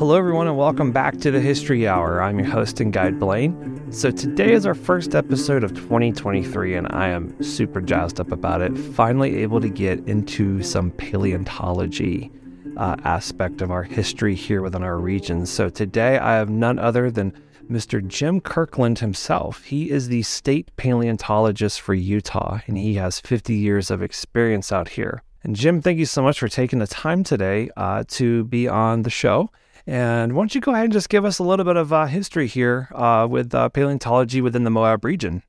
Hello, everyone, and welcome back to the History Hour. I'm your host and guide, Blaine. So, today is our first episode of 2023, and I am super jazzed up about it. Finally, able to get into some paleontology uh, aspect of our history here within our region. So, today I have none other than Mr. Jim Kirkland himself. He is the state paleontologist for Utah, and he has 50 years of experience out here. And Jim, thank you so much for taking the time today uh, to be on the show. And why don't you go ahead and just give us a little bit of uh, history here uh, with uh, paleontology within the Moab region?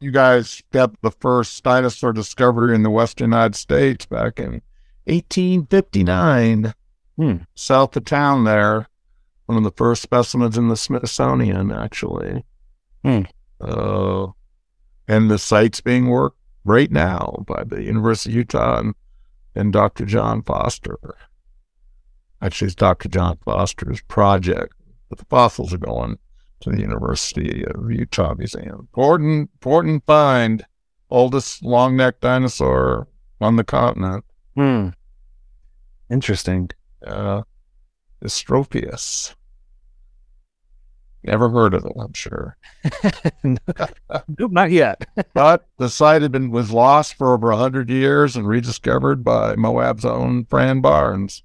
You guys got the first dinosaur discovery in the western United States back in 1859, hmm. south of town there. One of the first specimens in the Smithsonian, actually. Hmm. Uh, and the site's being worked right now by the University of Utah and, and Dr. John Foster. Actually, it's Dr. John Foster's project, but the fossils are going to the University of Utah Museum. Important, important find. Oldest long necked dinosaur on the continent. Hmm. Interesting. Uh, Dystrophaeus. Never heard of it, I'm sure. nope, not yet. but the site had been was lost for over hundred years and rediscovered by Moab's own Fran Barnes.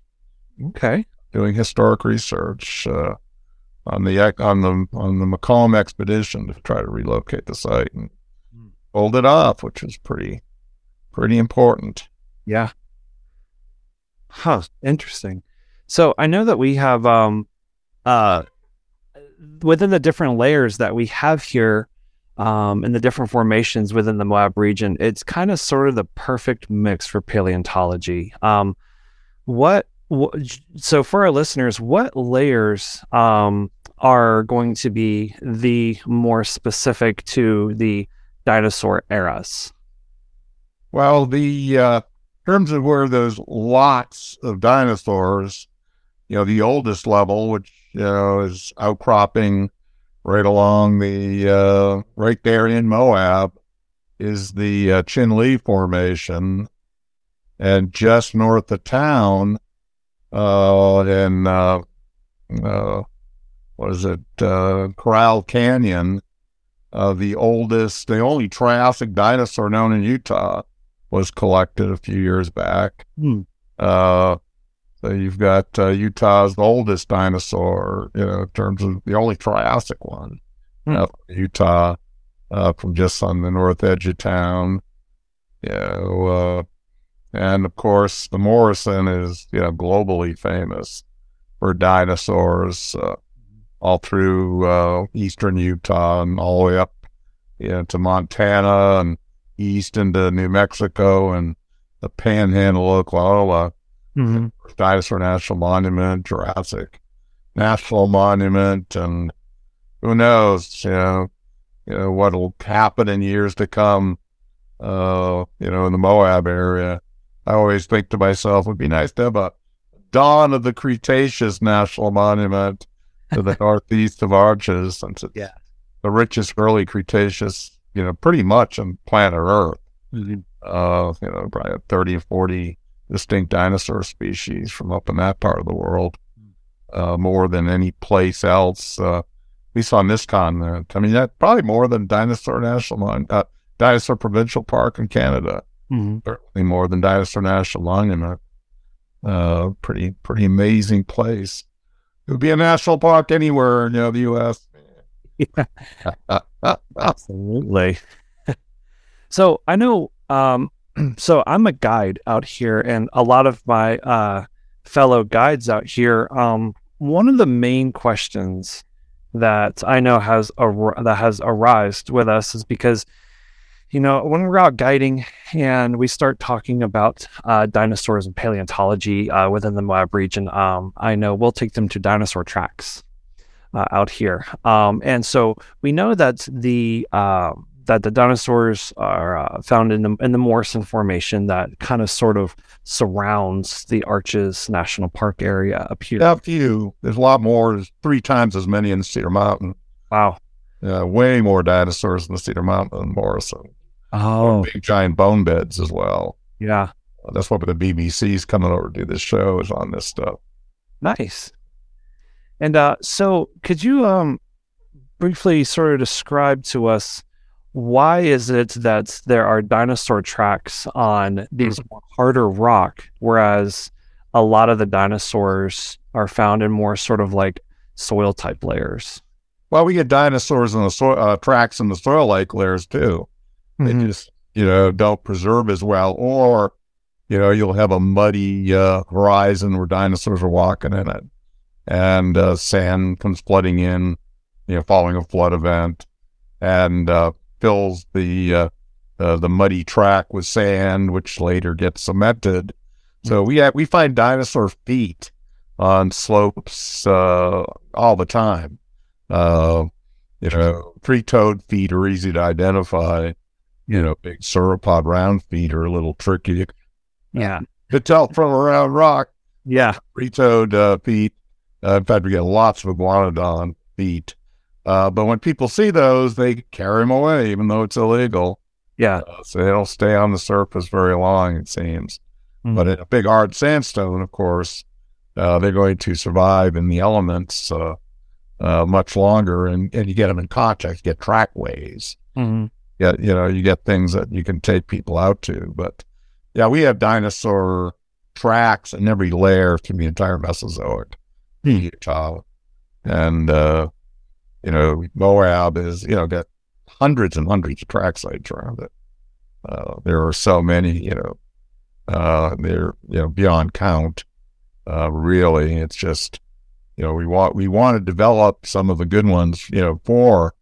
Okay. Doing historic research uh, on the on the on the Macomb expedition to try to relocate the site and hmm. hold it off, which was pretty pretty important. Yeah. Huh. Interesting. So I know that we have um uh within the different layers that we have here um in the different formations within the Moab region, it's kind of sort of the perfect mix for paleontology. Um what so for our listeners, what layers um, are going to be the more specific to the dinosaur eras? Well, the uh, terms of where those lots of dinosaurs, you know, the oldest level, which you know is outcropping right along the uh, right there in Moab, is the uh, Chinle Formation, and just north of town uh, and uh, uh, what is it? Uh, Corral Canyon, uh, the oldest, the only Triassic dinosaur known in Utah, was collected a few years back. Hmm. Uh, so you've got uh, Utah's oldest dinosaur, you know, in terms of the only Triassic one. Hmm. Utah, uh, from just on the north edge of town. You know, uh, and of course, the Morrison is, you know, globally famous for dinosaurs uh, all through uh, eastern Utah and all the way up you know, to Montana and east into New Mexico and the Panhandle, Oklahoma. Mm-hmm. Dinosaur National Monument, Jurassic National Monument, and who knows, you know, you know what'll happen in years to come. Uh, you know, in the Moab area. I always think to myself, it would be nice to have a dawn of the Cretaceous National Monument to the northeast of Arches, since it's yeah. the richest early Cretaceous, you know, pretty much on planet Earth. Mm-hmm. Uh, you know, probably 30 or 40 distinct dinosaur species from up in that part of the world, uh, more than any place else, uh, at least on this continent. I mean, that probably more than Dinosaur National Mon- uh, Dinosaur Provincial Park in Canada. Mm-hmm. Certainly more than Dinosaur National Monument. Uh, pretty pretty amazing place. It would be a national park anywhere in you know, the U.S. Yeah. Absolutely. so I know. Um, so I'm a guide out here, and a lot of my uh, fellow guides out here. Um, one of the main questions that I know has ar- that has arisen with us is because you know, when we're out guiding and we start talking about uh, dinosaurs and paleontology uh, within the Moab region, um, I know we'll take them to dinosaur tracks uh, out here. Um, and so we know that the uh, that the dinosaurs are uh, found in the in the Morrison Formation that kind of sort of surrounds the Arches National Park area up here. A few. There's a lot more. There's three times as many in the Cedar Mountain. Wow. Yeah, way more dinosaurs in the Cedar Mountain than Morrison. Oh, big giant bone beds as well. Yeah. that's what the BBC's coming over to do this show is on this stuff. Nice. And uh, so, could you um, briefly sort of describe to us why is it that there are dinosaur tracks on these harder rock, whereas a lot of the dinosaurs are found in more sort of like soil type layers? Well, we get dinosaurs in the soil uh, tracks in the soil like layers too. They just you know don't preserve as well, or you know you'll have a muddy uh, horizon where dinosaurs are walking in it, and uh, sand comes flooding in, you know, following a flood event, and uh, fills the uh, uh, the muddy track with sand, which later gets cemented. So we have, we find dinosaur feet on slopes uh, all the time. Uh, you know, three-toed feet are easy to identify. You know, big sauropod round feet are a little tricky Yeah. to tell from a round rock. Yeah. Three-toed uh, feet. Uh, in fact, we get lots of iguanodon feet. Uh, but when people see those, they carry them away, even though it's illegal. Yeah. Uh, so they don't stay on the surface very long, it seems. Mhm. But in a big hard sandstone, of course, uh, they're going to survive in the elements uh, uh, much longer, and, and you get them in contact, you get trackways. Mhm. Yeah, you know, you get things that you can take people out to. But yeah, we have dinosaur tracks in every layer through the entire Mesozoic in Utah, and uh, you know, Moab is you know got hundreds and hundreds of track sites around it. Uh, there are so many, you know, uh, they're you know beyond count. Uh, really, it's just you know we want we want to develop some of the good ones, you know, for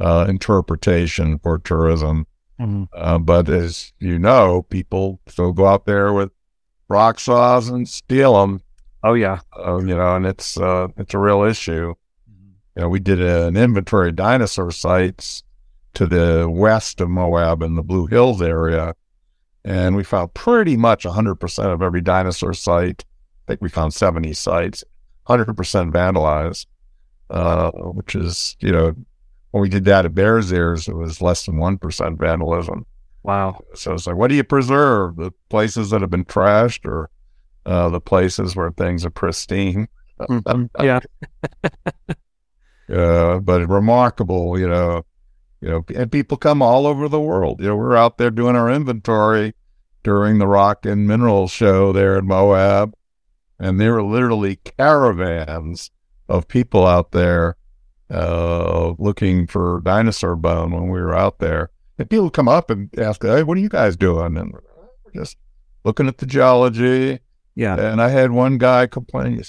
uh, interpretation for tourism. Mhm. Uh, but as you know, people still go out there with rock saws and steal them. Oh yeah. Uh, you know, and it's uh, it's a real issue. You know, we did an inventory of dinosaur sites to the west of Moab in the Blue Hills area, and we found pretty much 100% of every dinosaur site. I think we found 70 sites, 100% vandalized, uh, which is, you know, when we did that at Bears Ears, it was less than 1% vandalism. Wow. So it's like, what do you preserve? The places that have been trashed or uh, the places where things are pristine? Mhm. Yeah. uh, but remarkable, you know, you know, and people come all over the world. You know, we're out there doing our inventory during the rock and mineral show there in Moab, and there were literally caravans of people out there uh, looking for dinosaur bone when we were out there. And people come up and ask, "Hey, what are you guys doing?" And we're just looking at the geology. Yeah. And I had one guy complain,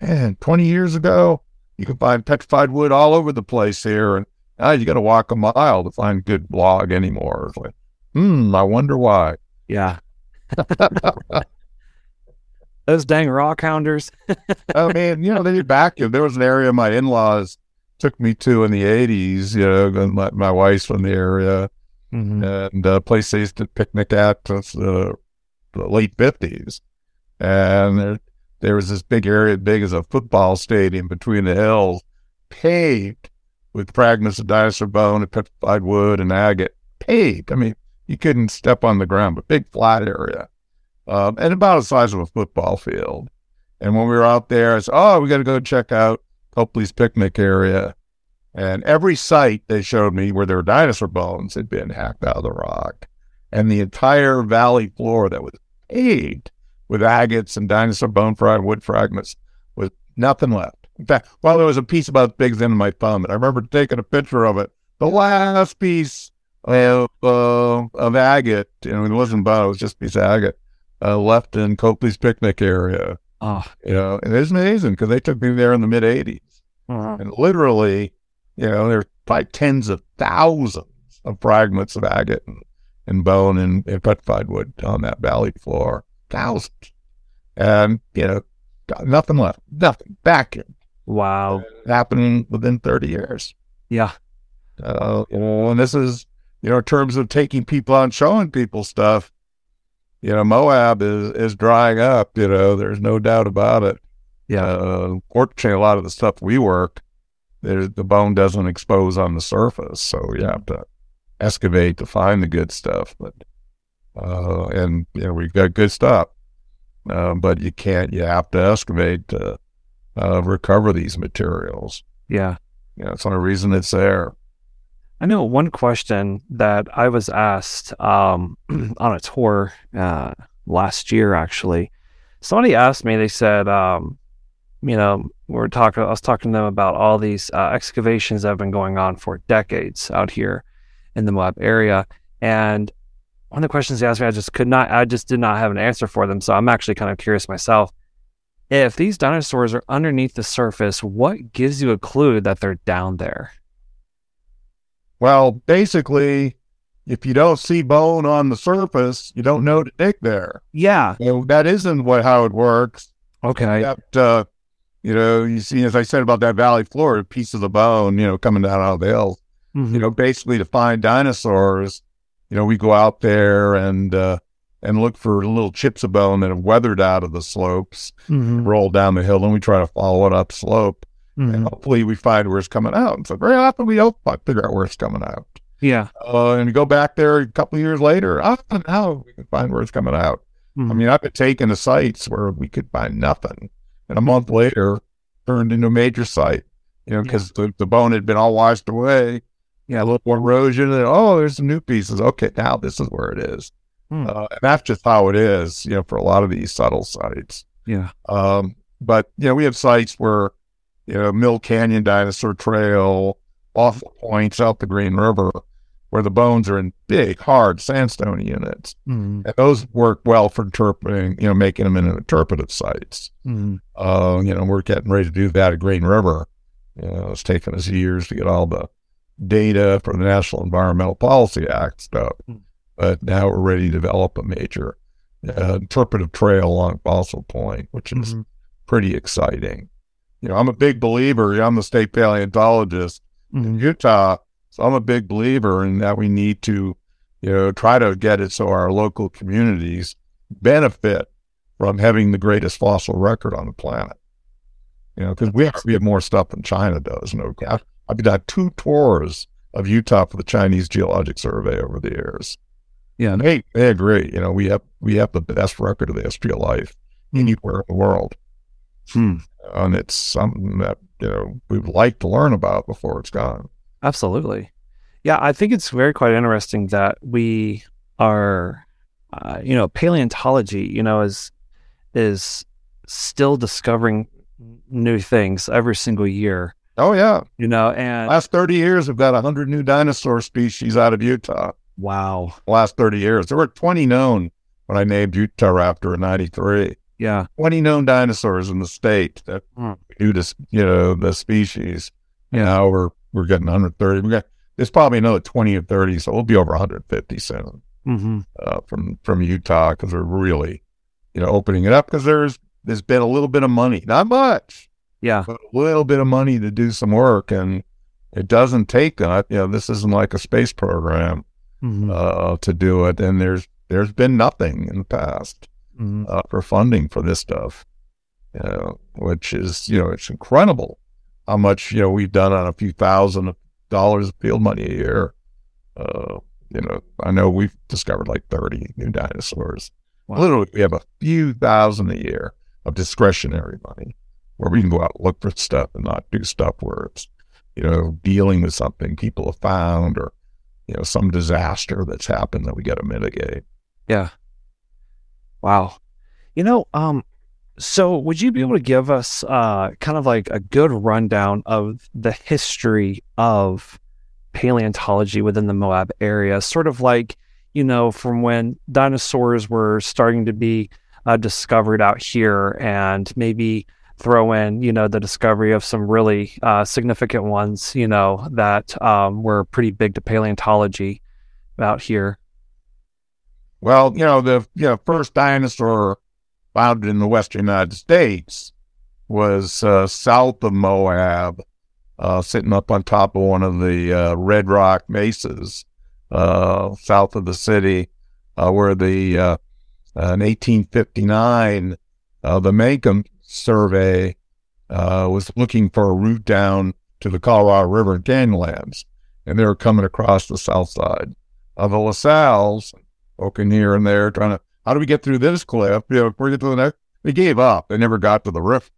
man, 20 years ago, you can find petrified wood all over the place here. And now you got to walk a mile to find good log anymore. It's like, hmm, I wonder why. Yeah. Those dang rock hounders. I mean, you know, they back there was an area my in laws took me to in the 80s, you know, my, my wife's from the area Mhm. and a place they used to picnic at since the, the late 50s. And there, was this big area, big as a football stadium between the hills, paved with fragments of dinosaur bone and petrified wood and agate. Paved. I mean, you couldn't step on the ground, but big flat area. Um, and about the size of a football field. And when we were out there, I said, oh, we got to go check out Copley's picnic area. And every site they showed me where were dinosaur bones had been hacked out of the rock. And the entire valley floor that was paved with agates and dinosaur bone fried wood fragments with nothing left. In fact, well, there was a piece about big as the end of my thumb, and I remember taking a picture of it. The last piece of, uh, of agate, you know, it wasn't bone, it was just a piece of agate, uh, left in Copley's picnic area. Oh. You know, and it's amazing because they took me there in the mid 80s. Uh-huh. And literally, you know, there's probably tens of thousands of fragments of agate and, and bone and, and petrified wood on that valley floor. Thousands. And, you know, got nothing left. Nothing. Vacuum. Wow. Happening within 30 years. Yeah. Uh, you know, and this is, you know, in terms of taking people out and showing people stuff, you know, Moab is, is drying up, you know, there's no doubt about it. Yeah. Uh, fortunately, a lot of the stuff we work, the bone doesn't expose on the surface, so you have to excavate to find the good stuff. But uh, and you know we've got good stuff. Uh, but you can't. You have to excavate to uh, recover these materials. Yeah, yeah. The only reason it's there. I know one question that I was asked um, on a tour uh, last year. Actually, somebody asked me. They said, um, you know, we are talking. I was talking to them about all these uh, excavations that have been going on for decades out here in the Moab area, and one of the questions they asked me, I just could not. I just did not have an answer for them. So I'm actually kind of curious myself. If these dinosaurs are underneath the surface, what gives you a clue that they're down there? Well, basically, if you don't see bone on the surface, you don't know to dig there. Yeah, know, that isn't what how it works. Okay. Except, uh, you know, you see, as I said about that valley floor, a piece of the bone, you know, coming down out of the hill. Mm-hmm. You know, basically to find dinosaurs, you know, we go out there and uh, and look for little chips of bone that have weathered out of the slopes, mm-hmm. roll down the hill, and we try to follow it up slope. Mm-hmm. And hopefully we find where it's coming out. And so very often we don't figure out where it's coming out. Yeah. Uh, and go back there a couple of years later. Oh, now we can find where it's coming out. Mm-hmm. I mean, I've been taking to sites where we could find nothing. And a month later, turned into a major site, you know, because yeah. the, the bone had been all washed away. Yeah, a little more erosion. And, oh, there's some new pieces. Okay, now this is where it is. Hmm. Uh, and that's just how it is, you know, for a lot of these subtle sites. Yeah. Um, but, you know, we have sites where, you know, Mill Canyon Dinosaur Trail, off points South the Green River, where the bones are in big, hard sandstone units. Mm-hmm. And those work well for interpreting, you know, making them into interpretive sites. Mm-hmm. Uh, you know, we're getting ready to do that at Green River. You know, it's taken us years to get all the data for the National Environmental Policy Act stuff. Mm-hmm. But now we're ready to develop a major uh, interpretive trail along Fossil Point, which is mm-hmm. pretty exciting. You know, I'm a big believer. I'm the state paleontologist in mm-hmm. Utah, so I'm a big believer in that we need to, you know, try to get it so our local communities benefit from having the greatest fossil record on the planet. You know, because we have, we have more stuff than China does. No, I've, I've done two tours of Utah for the Chinese Geologic Survey over the years. Yeah, they they agree. You know, we have we have the best record of the history of life hmm. anywhere in the world, hmm. and it's something that you know we'd like to learn about before it's gone. Absolutely, yeah. I think it's very quite interesting that we are, uh, you know, paleontology. You know, is is still discovering new things every single year. Oh yeah, you know, and last thirty years, we've got hundred new dinosaur species out of Utah. Wow. last 30 years. There were 20 known when I named Utah Raptor in 93. Yeah. 20 known dinosaurs in the state that hmm. knew this, you know, the species. Yeah. Now we're, we're getting 130. We got, there's probably another 20 or 30, so we'll be over 150 soon mm-hmm. uh, from, from Utah because we're really, you know, opening it up because there's, there's been a little bit of money, not much. Yeah. A little bit of money to do some work. And it doesn't take that. You know, this isn't like a space program mm-hmm. uh, to do it, and there's there's been nothing in the past mm-hmm. uh, for funding for this stuff, you know, which is you know it's incredible how much you know we've done on a few thousand dollars of field money a year. Uh, you know, I know we've discovered like 30 new dinosaurs. Wow. Literally, we have a few thousand a year of discretionary money where we can go out and look for stuff and not do stuff where it's, you know, dealing with something people have found or you know, some disaster that's happened that we got to mitigate. Yeah. Wow. You know, um, so would you be able to give us uh, kind of like a good rundown of the history of paleontology within the Moab area? Sort of like, you know, from when dinosaurs were starting to be uh, discovered out here and maybe throw in, you know, the discovery of some really uh, significant ones, you know, that um, were pretty big to paleontology out here. Well, you know, the you know, first dinosaur found in the western United States was uh, south of Moab, uh, sitting up on top of one of the uh, Red Rock mesas uh, south of the city, uh, where the in 1859 the Macomb survey uh, was looking for a route down to the Colorado River and Canyonlands, and they were coming across the south side of the La Salles. poking here and there, trying to, how do we get through this cliff? You know, before we get to the next. They gave up. They never got to the rift.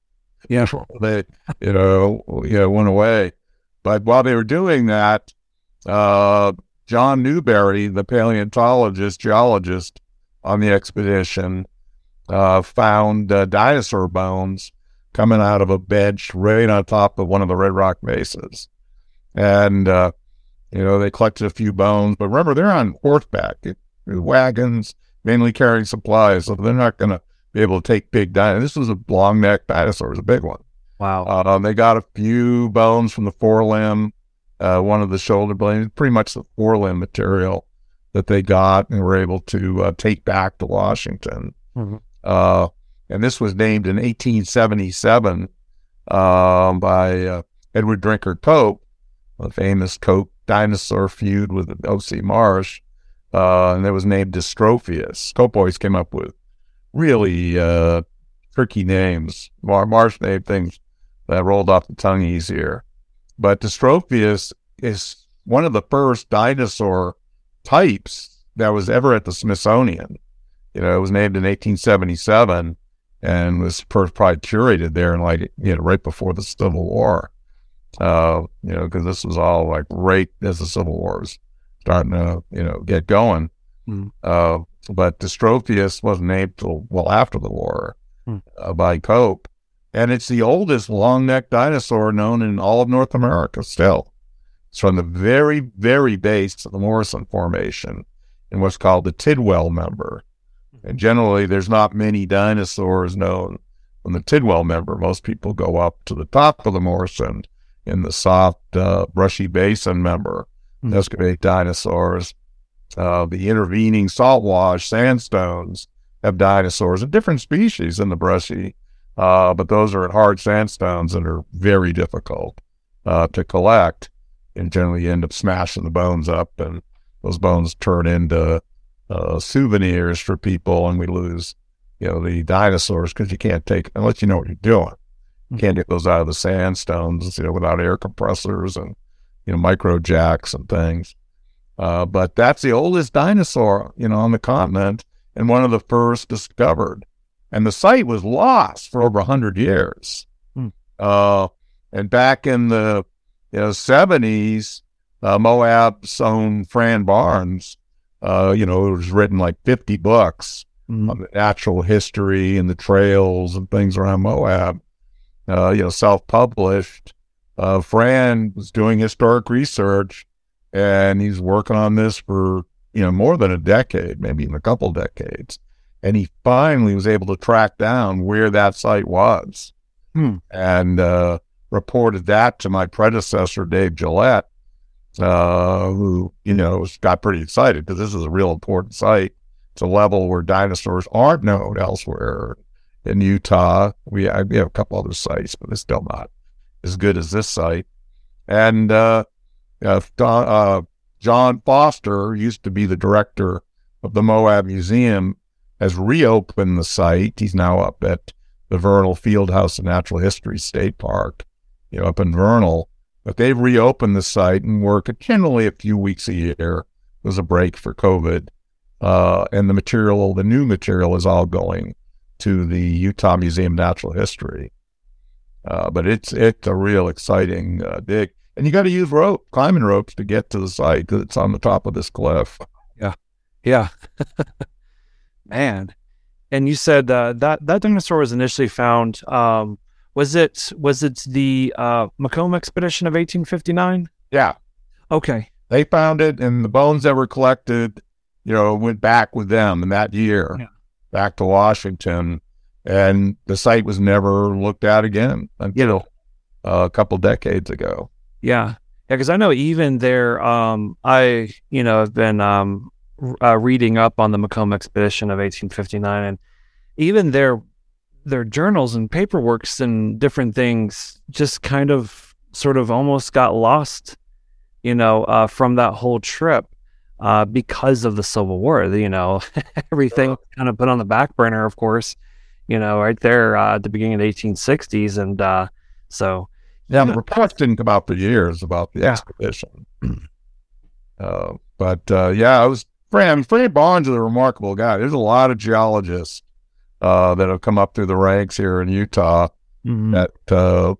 Yeah. They, you know, yeah, went away. But while they were doing that, uh, John Newberry, the paleontologist, geologist on the expedition, uh, found uh, dinosaur bones coming out of a bench right on top of one of the Red Rock mesas. And, uh, you know, they collected a few bones, but remember, they're on horseback, wagons, mainly carrying supplies. So they're not going to be able to take big dinosaurs. This was a long necked dinosaur, it was a big one. Wow. Uh, they got a few bones from the forelimb, uh, one of the shoulder blades, pretty much the forelimb material that they got and were able to uh, take back to Washington. Mm-hmm. Uh, and this was named in 1877 um, by uh, Edward Drinker Cope, the famous Cope dinosaur feud with O.C. Marsh. Uh, and it was named Dystrophaeus. Cope always came up with really uh, tricky names. Mar- Marsh named things that rolled off the tongue easier. But Dystrophaeus is one of the first dinosaur types that was ever at the Smithsonian. You know, it was named in 1877 and was first probably curated there in like, you know, right before the Civil War. Uh, you know, because this was all like right as the Civil War was starting to, you know, get going. Mm. Uh, but Dystrophaeus wasn't named till well after the war Mm. uh, by Cope. And it's the oldest long necked dinosaur known in all of North America still. It's from the very, very base of the Morrison Formation in what's called the Tidwell member. And generally, there's not many dinosaurs known from the Tidwell member. Most people go up to the top of the Morrison in the soft, uh, brushy basin member, Mhm. excavate dinosaurs. Uh, the intervening salt wash sandstones have dinosaurs and different species in the brushy, uh, but those are hard sandstones that are very difficult uh, to collect. And generally, you end up smashing the bones up, and those bones turn into uh, souvenirs for people, and we lose, you know, the dinosaurs because you can't take unless you know what you're doing. You can't get those out of the sandstones, you know, without air compressors and you know micro jacks and things. Uh, but that's the oldest dinosaur, you know, on the continent and one of the first discovered. And the site was lost for over 100 years. Hmm. Uh, and back in the you know, 70s, uh, Moab's own Fran Barnes, uh, you know, it was written like 50 books Mhm. on the natural history and the trails and things around Moab, uh, you know, self published. Uh, Fran was doing historic research and he's working on this for, you know, more than a decade, maybe even a couple decades. And he finally was able to track down where that site was Hmm. and uh, reported that to my predecessor, Dave Gillette, uh, who, you know, got pretty excited because this is a real important site. It's a level where dinosaurs aren't known elsewhere. In Utah, we have, we have a couple other sites, but it's still not as good as this site. And uh, uh, uh, John Foster used to be the director of the Moab Museum, has reopened the site. He's now up at the Vernal Fieldhouse and Natural History State Park, you know, up in Vernal. But they've reopened the site and work generally a few weeks a year. There's a break for COVID. Uh, and the material, the new material is all going to the Utah Museum of Natural History. Uh, but it's it's a real exciting uh, dig. And you got to use rope, climbing ropes to get to the site because it's on the top of this cliff. Yeah. Yeah, man. And you said uh, that that dinosaur was initially found. Um, was it was it the uh, Macomb expedition of 1859? Yeah. Okay. They found it, and the bones that were collected, you know, went back with them in that year, Yeah. back to Washington, and the site was never looked at again until uh, a couple decades ago. Yeah. Yeah, because I know even there, um, I you know have been um, r- uh, reading up on the Macomb expedition of 1859, and even their their journals and paperworks and different things just kind of sort of almost got lost, you know, uh, from that whole trip uh, because of the Civil War. You know, everything kind of put on the back burner, of course. You know, right there uh, at the beginning of the 1860s, and uh, so Yeah, the reports didn't come out for years about the Yeah. expedition. uh, but uh, yeah, I was Fran, Fran Barnes is a remarkable guy. There's a lot of geologists uh, that have come up through the ranks here in Utah Mhm. that uh,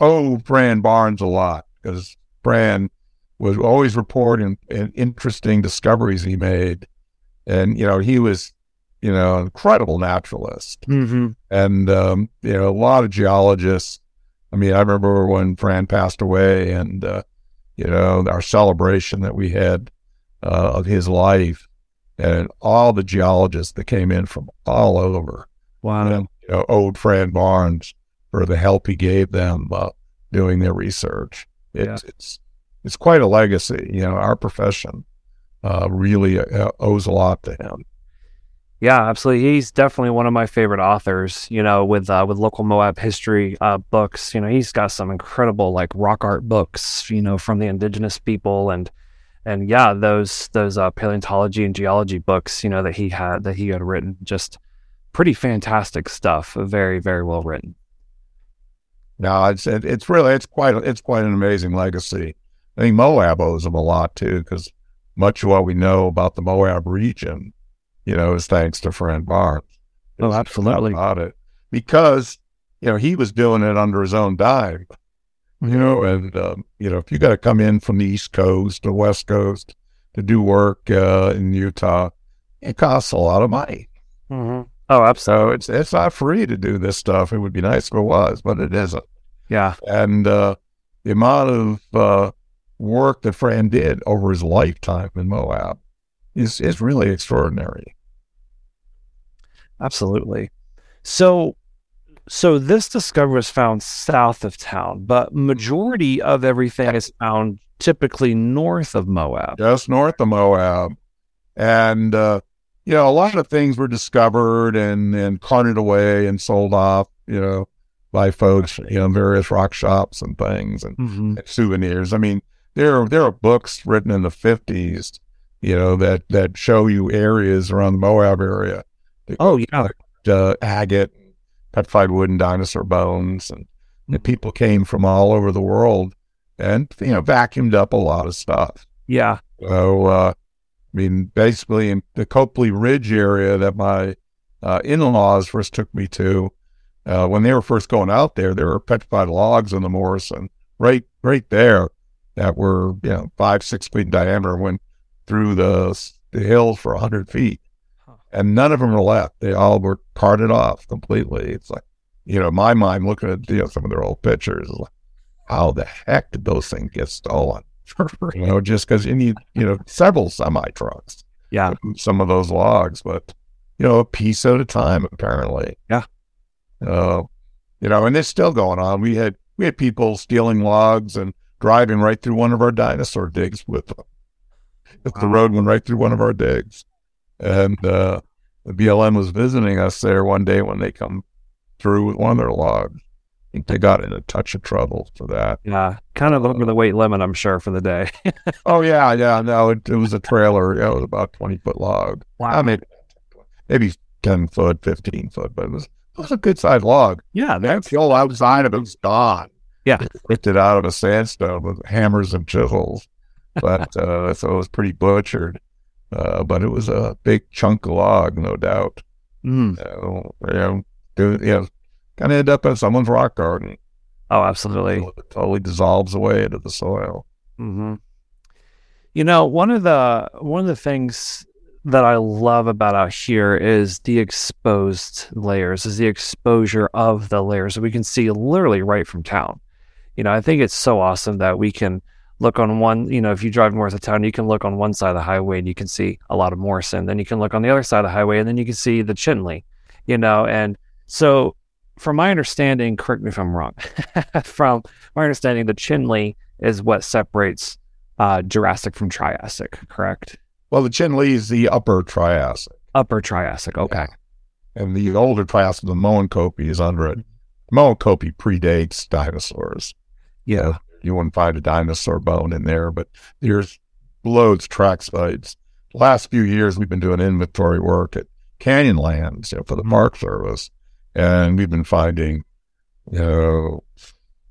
owe Fran Barnes a lot because Fran was always reporting and interesting discoveries he made. And, you know, he was, you know, an incredible naturalist. Mhm. And, um, you know, a lot of geologists. I mean, I remember when Fran passed away and, uh, you know, our celebration that we had uh, of his life and all the geologists that came in from all over Wow. and, you know, owed Fran Barnes for the help he gave them uh, doing their research. It's it's it's quite a legacy. You know, our profession uh, really uh, owes a lot to him. Yeah, absolutely. He's definitely one of my favorite authors. You know, with uh, with local Moab history uh, books. You know, he's got some incredible like rock art books. You know, from the indigenous people and and yeah, those those uh, paleontology and geology books. You know that he had that he had written. Just pretty fantastic stuff. Very very well written. No, it's it, it's really it's quite it's quite an amazing legacy. I think Moab owes him a lot too, because much of what we know about the Moab region, you know, is thanks to Fran Barnes. Oh, There's absolutely. about it because you know he was doing it under his own dime. You know, and um, you know, if you got to come in from the East Coast or West Coast to do work uh, in Utah, it costs a lot of money. Mm-hmm. Oh, absolutely. So it's it's not free to do this stuff. It would be nice if it was, but it isn't. Yeah. And uh, the amount of uh, work that Fran did over his lifetime in Moab is is really extraordinary. Absolutely. So, so this discovery was found south of town, but majority of everything is found typically north of Moab. just north of Moab. And, uh, you know, a lot of things were discovered and, and carted away and sold off, you know, by folks, you know, various rock shops and things and, Mm-hmm. and souvenirs. I mean, there are, there are books written in the 50s, you know, that, that show you areas around the Moab area. Oh yeah. Uh, agate, petrified wooden dinosaur bones. And, Mm-hmm. and people came from all over the world and, you know, vacuumed up a lot of stuff. Yeah. So, uh, I mean, basically in the Copley Ridge area that my uh, in-laws first took me to, uh, when they were first going out there, there were petrified logs in the Morrison right, right there that were, you know, five, six feet in diameter, went through the, the hills for a hundred feet. And none of them were left. They all were carted off completely. It's like, you know, my mind looking at you know, some of their old pictures, is like, how the heck did those things get stolen? you know, just because you need, you know, several semi trucks, Yeah. some of those logs, but, you know, a piece at a time, apparently. Yeah. Uh, you know, and it's still going on. We had, we had people stealing logs and driving right through one of our dinosaur digs with them. If the road went right through one of our digs. And, uh, the BLM was visiting us there one day when they come through with one of their logs. I think they got in a touch of trouble for that. Yeah. Kind of over the weight limit, I'm sure, for the day. Oh yeah, yeah. No, it, it was a trailer. Yeah, it was about twenty foot log. I mean, maybe ten foot, fifteen foot, but it was it was a good sized log. Yeah. That's the whole outside of it was gone. Yeah. ripped it out of a sandstone with hammers and chisels. But uh, so it was pretty butchered. Uh, but it was a big chunk of log, no doubt. Mm. Uh, you know, do- you know, kind of end up in someone's rock garden. Oh, absolutely. It totally dissolves away into the soil. hmm You know, one of the one of the things that I love about out here is the exposed layers, is the exposure of the layers that we can see literally right from town. You know, I think it's so awesome that we can look on one, you know, if you drive north of town, you can look on one side of the highway and you can see a lot of Morrison. Then you can look on the other side of the highway and then you can see the Chinle, you know, and so from my understanding, correct me if I'm wrong, from my understanding, the Chinle is what separates uh, Jurassic from Triassic, correct? Well, the Chinle is the upper Triassic. Upper Triassic, okay. and the older Triassic, the Moenkopi, is under it. Moenkopi predates dinosaurs. Yeah. You wouldn't find a dinosaur bone in there, but there's loads of track sites. Last few years, we've been doing inventory work at Canyonlands you know, for the Park Service, and we've been finding, you know,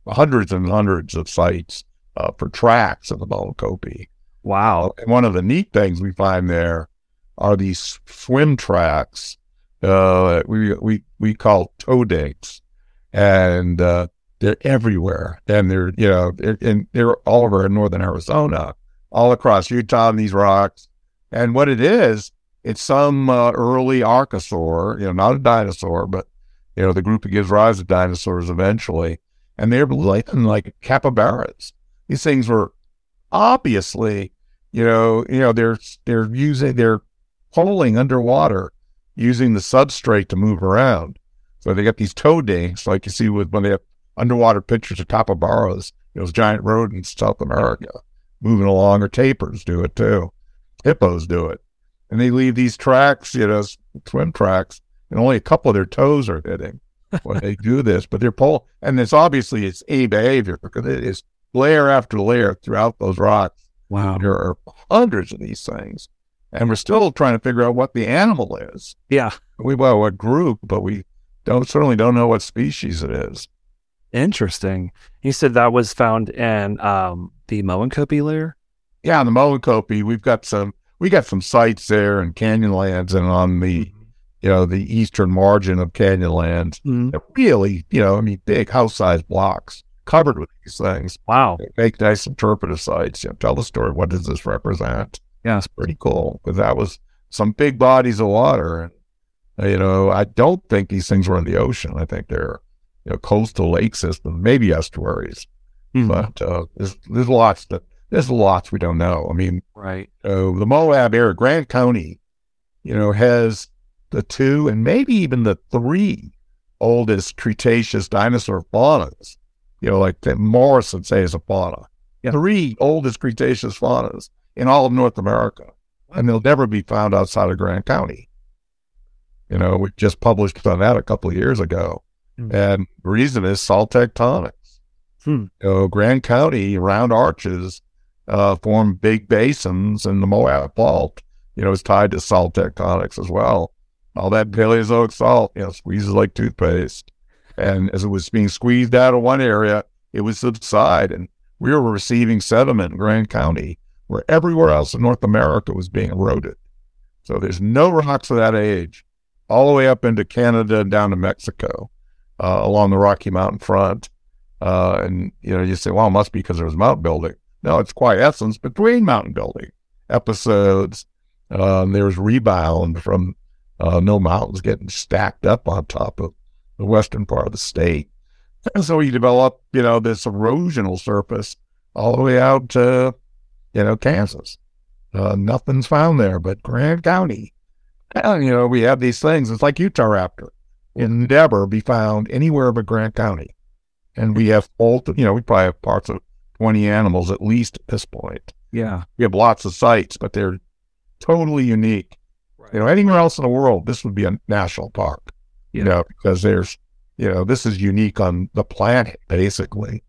hundreds and hundreds of sites uh, for tracks of the Moenkopi. Wow. And one of the neat things we find there are these swim tracks. Uh, we we we call toe dinks, and uh, they're everywhere. And they're you know and they're all over in northern Arizona, all across Utah and these rocks. And what it is, it's some uh, early archosaur, you know, not a dinosaur, but you know the group that gives rise to dinosaurs eventually. And they're like like capybaras. These things were obviously, you know, you know they're they're using they're holing underwater using the substrate to move around. So they got these toe dinks, like you see with when they have underwater pictures of capybaras, those giant rodents, South America, moving along, or tapirs do it too. Hippos do it. And they leave these tracks, you know, swim tracks, and only a couple of their toes are hitting when they do this. But they're pull, and it's obviously it's a behavior because it is layer after layer throughout those rocks. Wow. There are hundreds of these things and we're still trying to figure out what the animal is. Yeah. We well what group, but we don't certainly don't know what species it is. Interesting. You said that was found in um, the Moenkopi layer. Yeah, the Moenkopi. We've got some. We got some sites there in Canyonlands and on the, mm-hmm. you know, the eastern margin of Canyonlands. Mm-hmm. Really, you know, I mean, big house-sized blocks covered with these things. Wow. They make nice interpretive sites. You know, tell the story. What does this represent? yeah, it's pretty cool because that was some big bodies of water. And, you know, I don't think these things were in the ocean. I think they're, you know, coastal lake system, maybe estuaries. Mm-hmm. But uh, there's, there's lots that, there's lots we don't know. I mean, right. Uh, the Moab area, Grand County, you know, has the two and maybe even the three oldest Cretaceous dinosaur faunas. You know, like Morris would say is a fauna. Yeah. Three oldest Cretaceous faunas in all of North America, and they'll never be found outside of Grand County. You know, we just published on that a couple of years ago, mm-hmm. and the reason is salt tectonics. Hmm. You know, Grand County round arches uh, form big basins, and the Moab Fault, you know, is tied to salt tectonics as well. All that Paleozoic salt, you know, squeezes like toothpaste. And as it was being squeezed out of one area, it would subside, and we were receiving sediment in Grand County where everywhere else in North America was being eroded. So there's no rocks of that age, all the way up into Canada and down to Mexico, uh, along the Rocky Mountain front. Uh, and you know, you say, well, it must be because there was mountain building. No, it's quiescence between mountain building episodes. Um, there was rebound from uh, no mountains getting stacked up on top of the western part of the state. And so you develop, you know, this erosional surface all the way out to you know, Kansas. Uh, nothing's found there but Grand County. And, you know, we have these things. It's like Utahraptor. In never be found anywhere but Grand County. And we have all, you know, we probably have parts of 20 animals at least at this point. Yeah. We have lots of sites, but they're totally unique. Right. You know, anywhere else in the world, this would be a national park. Yeah. You know, because there's, you know, this is unique on the planet, basically.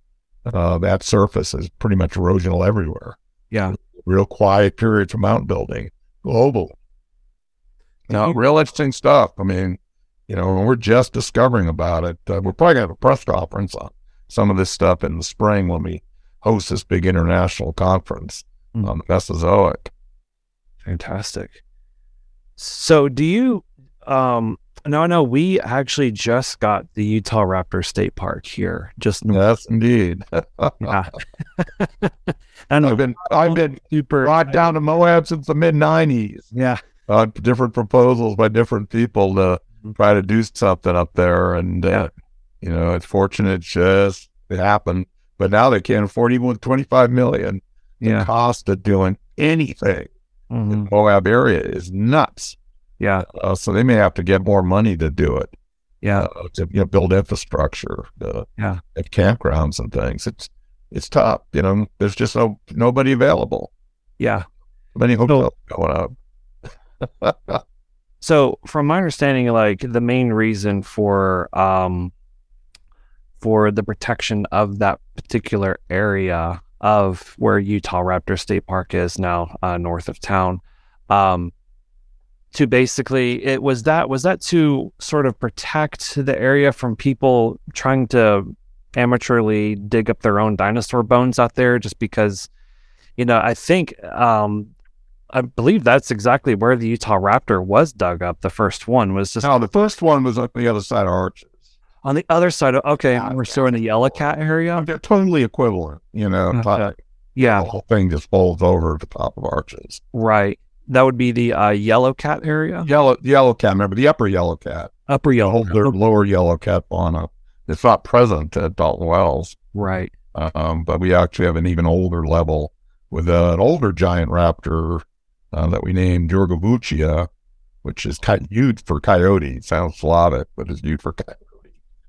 Uh, that surface is pretty much erosional everywhere. Yeah. Real quiet period for mountain building, global. Now, real interesting stuff. I mean, you know, and we're just discovering about it. Uh, we're probably going to have a press conference on some of this stuff in the spring when we host this big international conference mm. on the Mesozoic. Fantastic. So, do you um, no, no, we actually just got the Utah Raptor State Park here. Just yes, indeed. yeah. and I've been I've been super brought down to Moab since the mid '90s. Yeah, uh, different proposals by different people to. Try to do something up there, and uh, you know, it's fortunate just it happened. But now they can't afford even with 25 million. Yeah. The cost of doing anything mm-hmm. in Moab area is nuts. Yeah. Uh, so they may have to get more money to do it. Yeah. Uh, to you know, build infrastructure. Uh, yeah. At campgrounds and things. It's it's tough. You know, there's just no nobody available. Yeah. Many hotels so, going up. so, from my understanding, like the main reason for um for the protection of that particular area of where Utah Raptor State Park is now, uh, north of town, um, to basically it was that was that to sort of protect the area from people trying to amateurly dig up their own dinosaur bones out there just because you know i think um I believe that's exactly where the Utah Raptor was dug up. The first one was just Now, the first one was on the other side of Arches. on the other side of. Okay, Yeah, we're still in the Yellow Cat area. They're totally equivalent, you know. Okay. Yeah, The whole thing just folds over the top of Arches. right. That would be the uh, Yellow Cat area, Yellow, yellow cat. Remember the upper yellow cat, Upper the Yellow. whole the lower yellow cat fauna. It's not present at Dalton Wells, Right. um, but we actually have an even older level with uh, an older giant raptor uh, that we named Yurgovuchia, which is ki- used for coyote. It sounds Slavic, but it's used for coyote.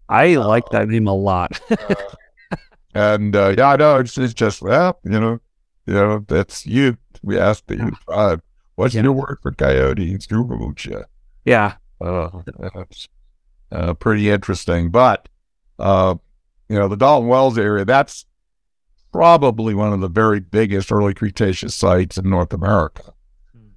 I like that name a lot. and uh, yeah, I know it's, it's just well, you know, you know that's you. We asked the tribe, "What's Yeah. your word for coyote?" It's Yurgovuchia. yeah. Uh, that's uh, pretty interesting. But, uh, you know, the Dalton Wells area, that's probably one of the very biggest early Cretaceous sites in North America.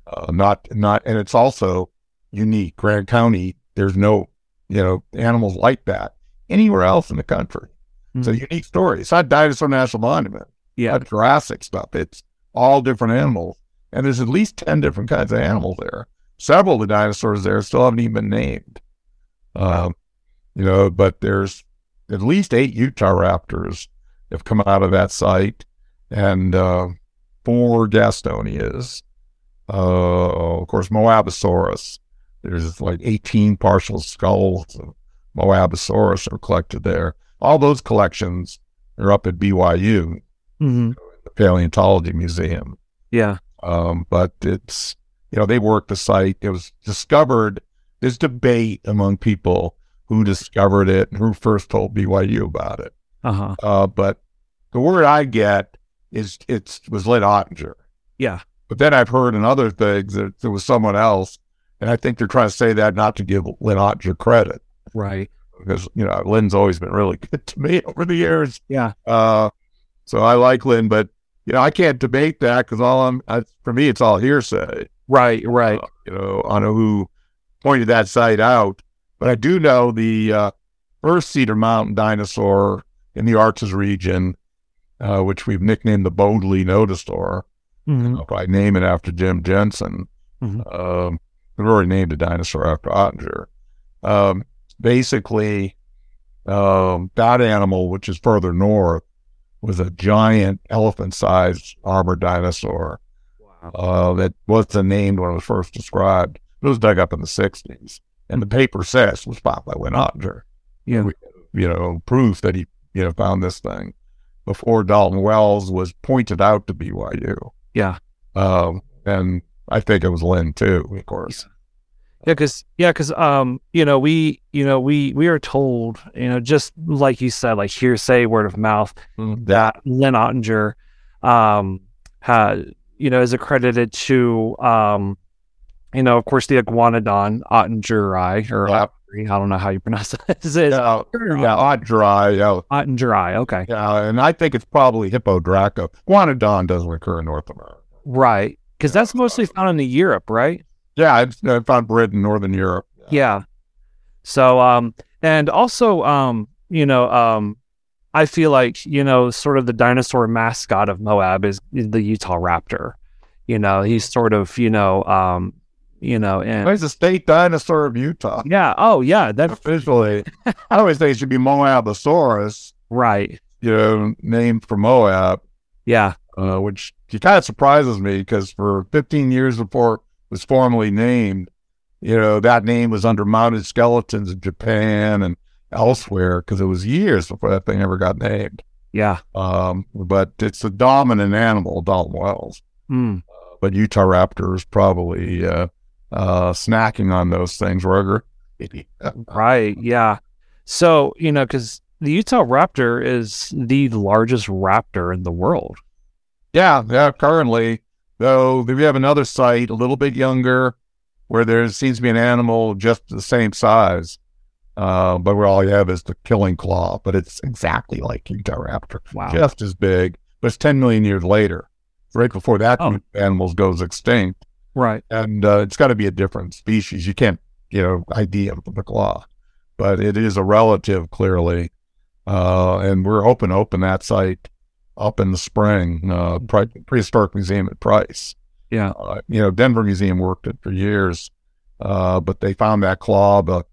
Uh, not, not, and it's also unique. Grand County, there's no, you know, animals like that anywhere else in the country. It's a unique story. It's not Dinosaur National Monument, Yeah. not Jurassic stuff. It's all different animals. And there's at least 10 different kinds of animals there several of the dinosaurs there still haven't even been named. Um, you know, but there's at least eight Utah raptors have come out of that site, and uh, four Gastonias. Uh, of course, Moabosaurus. There's like 18 partial skulls of Moabosaurus are collected there. All those collections are up at BYU, hmm the Paleontology Museum. Yeah. Um, but it's, you know, they worked the site. It was discovered. There's debate among people who discovered it and who first told BYU about it. Uh huh. Uh, but the word I get is it was Lynn Ottinger. Yeah. But then I've heard in other things that there was someone else. And I think they're trying to say that not to give Lynn Ottinger credit Right. because, you know, Lynn's always been really good to me over the years. Yeah. Uh, so I like Lynn, but, you know, I can't debate that because all I'm, I, for me, it's all hearsay. Right. Right. uh, you know, on who pointed that site out. But I do know the uh, first Cedar Mountain dinosaur in the Arches region, uh, which we've nicknamed the Bodley Nodosaur, hmm uh, by naming it after Jim Jensen. Mhm. Um, we've already named a dinosaur after Ottinger. Um, basically, um, that animal, which is further north, was a giant elephant-sized armored dinosaur Wow. uh, that wasn't named when it was first described. It was dug up in the 60s. And the paper says it was found by Lynn Ottinger. Yeah. You know, proof that he, you know, found this thing before Dalton Wells was pointed out to BYU. Yeah. Um, and I think it was Lynn too, of course. Yeah, because yeah, because um, you know, we you know we we are told you know just like you said, like hearsay, word of mouth, that Lynn Ottinger, um, had you know is accredited to um, you know, of course, the iguanodon Ottingeri or Yeah. I don't know how you pronounce it. Is it Yeah, yeah, odd dry. Yeah, Hot and dry. Okay, yeah, and I think it's probably Hippodraco. Guanodon doesn't occur in North America. right, because that's mostly found in the Europe, right? Yeah, it's I found bred in Northern Europe. Yeah. So um and also um you know um I feel like you know sort of the dinosaur mascot of Moab is, is the Utah Raptor. You know, he's sort of, you know, um you know, and He's a state dinosaur of Utah. yeah, oh yeah, that Officially, I always think it should be Moabosaurus, right. you know, named for Moab, Yeah. uh, which kind of surprises me because for 15 years before it was formally named, you know, that name was under mounted skeletons in Japan and elsewhere because it was years before that thing ever got named. Yeah. Um, but it's the dominant animal, Dalton Wells. Mm. But Utah Raptor is probably uh, uh, snacking on those things regularly. Right. Yeah. So, you know, because the Utah Raptor is the largest raptor in the world. Yeah, yeah. Currently, though, we have another site a little bit younger, where there seems to be an animal just the same size, uh, but where all you have is the killing claw. But it's exactly like Utah raptor, Wow. just as big, but it's ten million years later, right before that Oh. animals goes extinct, Right. and uh, it's got to be a different species. You can't, you know, ID them from the claw, but it is a relative clearly, uh, and we're hoping to open that site up in the spring, uh, Pri- prehistoric museum at Price. Yeah. Uh, you know, Denver Museum worked it for years, uh, but they found that claw the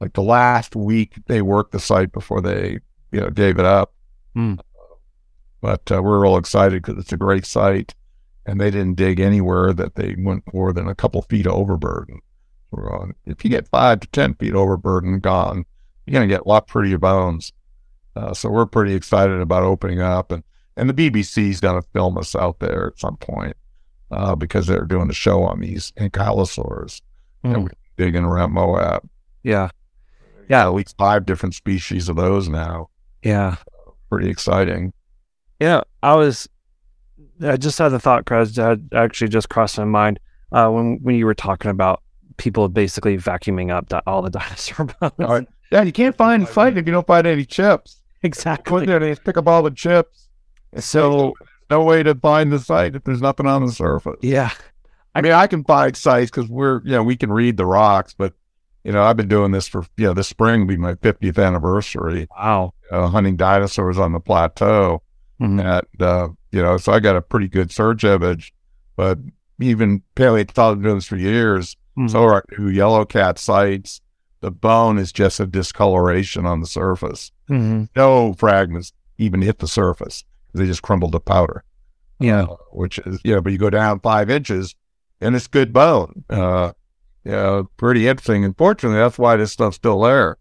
like the last week they worked the site before they you know gave it up. Hmm. But uh, we're all excited because it's a great site, and they didn't dig anywhere that they went more than a couple feet of overburden. If you get five to ten feet overburden gone, you're gonna get a lot prettier bones. Uh, so we're pretty excited about opening up, and and the BBC's gonna film us out there at some point uh, because they're doing a show on these ankylosaurs Hmm. and we're digging around Moab. Yeah. Yeah, at least five different species of those now. Yeah. Pretty exciting. Yeah. I was, I just had the thought, Chris, that actually just crossed my mind uh, when, when you were talking about people basically vacuuming up di- all the dinosaur bones. Right. Yeah, you can't find site if you don't find any chips. Exactly. in there, they pick up all the chips. So, No way to find the site if there's nothing on the surface. yeah. I mean, I can find sites because we're, you know, we can read the rocks, but, you know, I've been doing this for, you know, this spring will be my 50th anniversary, Wow. uh, hunting dinosaurs on the plateau. Mhm. And, uh, you know, so I got a pretty good search image, but even paleontologists doing this for years. Mhm. So are new yellow cat sites. The bone is just a discoloration on the surface. Mhm. No fragments even hit the surface. They just crumbled to powder. Yeah. uh, which is, you know, but you go down five inches and it's good bone. Uh, you know, pretty interesting. Unfortunately, that's why this stuff's still there.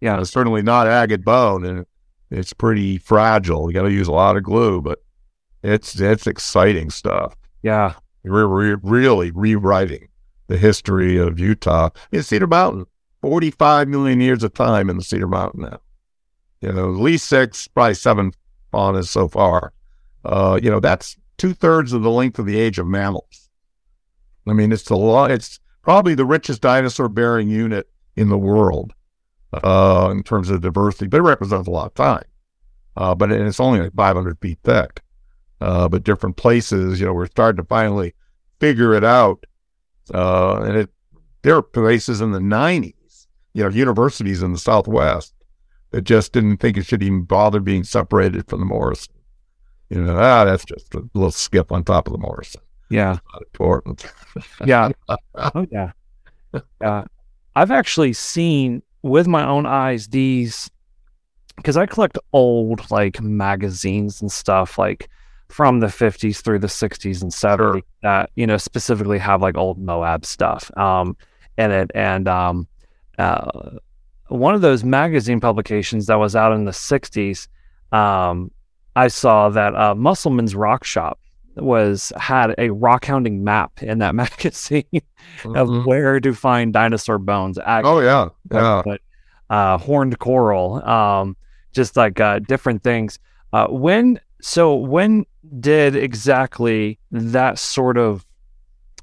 Yeah. It's certainly not agate bone and it's pretty fragile. You got to use a lot of glue, but it's, it's exciting stuff. Yeah. We're re- really rewriting the history of Utah. In Cedar Mountain, 45 million years of time in the Cedar Mountain now. You know, at least six, probably seven faunas so far. Uh, you know, that's two thirds of the length of the age of mammals. I mean, it's the law. It's probably the richest dinosaur bearing unit in the world uh, in terms of diversity, but it represents a lot of time. Uh, but and it's only like 500 feet thick. Uh, but different places, you know, we're starting to finally figure it out. Uh, and it, there are places in the 90s, you know, universities in the Southwest that just didn't think it should even bother being separated from the Morrison. You know, ah, that's just a little skip on top of the Morrison. Yeah. Important. Yeah. oh yeah. Yeah. I've actually seen with my own eyes these because I collect old like magazines and stuff like from the 50s through the 60s and 70s that you know specifically have like old Moab stuff um in it and um uh one of those magazine publications that was out in the 60s um I saw that uh Musselman's Rock Shop was had a rock hounding map in that magazine of Mhm. where to find dinosaur bones. Ag- Oh, yeah. Yeah. but, uh, horned coral, um, just like uh, different things. Uh, when so when did exactly that sort of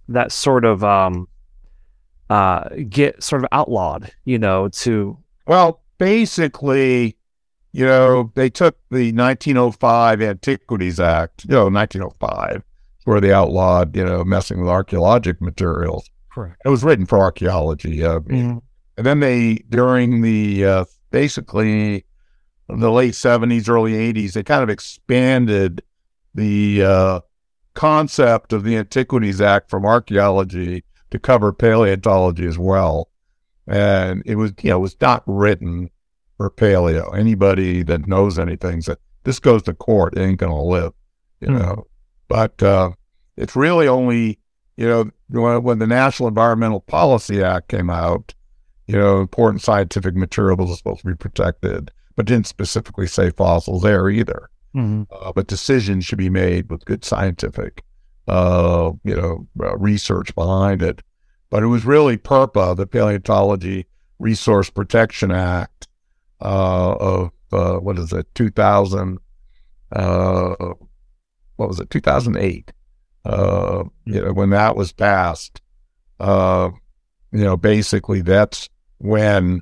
that sort of um, uh, get sort of outlawed? You know, to Well, basically, you know, they took the 1905 Antiquities Act, you know, 1905, where they outlawed, you know, messing with archaeologic materials. correct. It was written for archaeology. Uh, And then they, during the uh, basically the late 70s, early 80s, they kind of expanded the uh, concept of the Antiquities Act from archaeology to cover paleontology as well. And it was, you know, it was not written for paleo. Anybody that knows anything said, this goes to court, it ain't going to live, you Hmm. know. But uh, it's really only, you know, when, when the National Environmental Policy Act came out, you know, important scientific materials are supposed to be protected, but didn't specifically say fossils there either. Mhm. Uh, but decisions should be made with good scientific, uh, you know, uh, research behind it. But it was really PERPA, the Paleontology Resource Protection Act uh, of uh, what is it, 2000? Uh, what was it, 2008? Uh, you know, when that was passed, uh, you know, basically that's when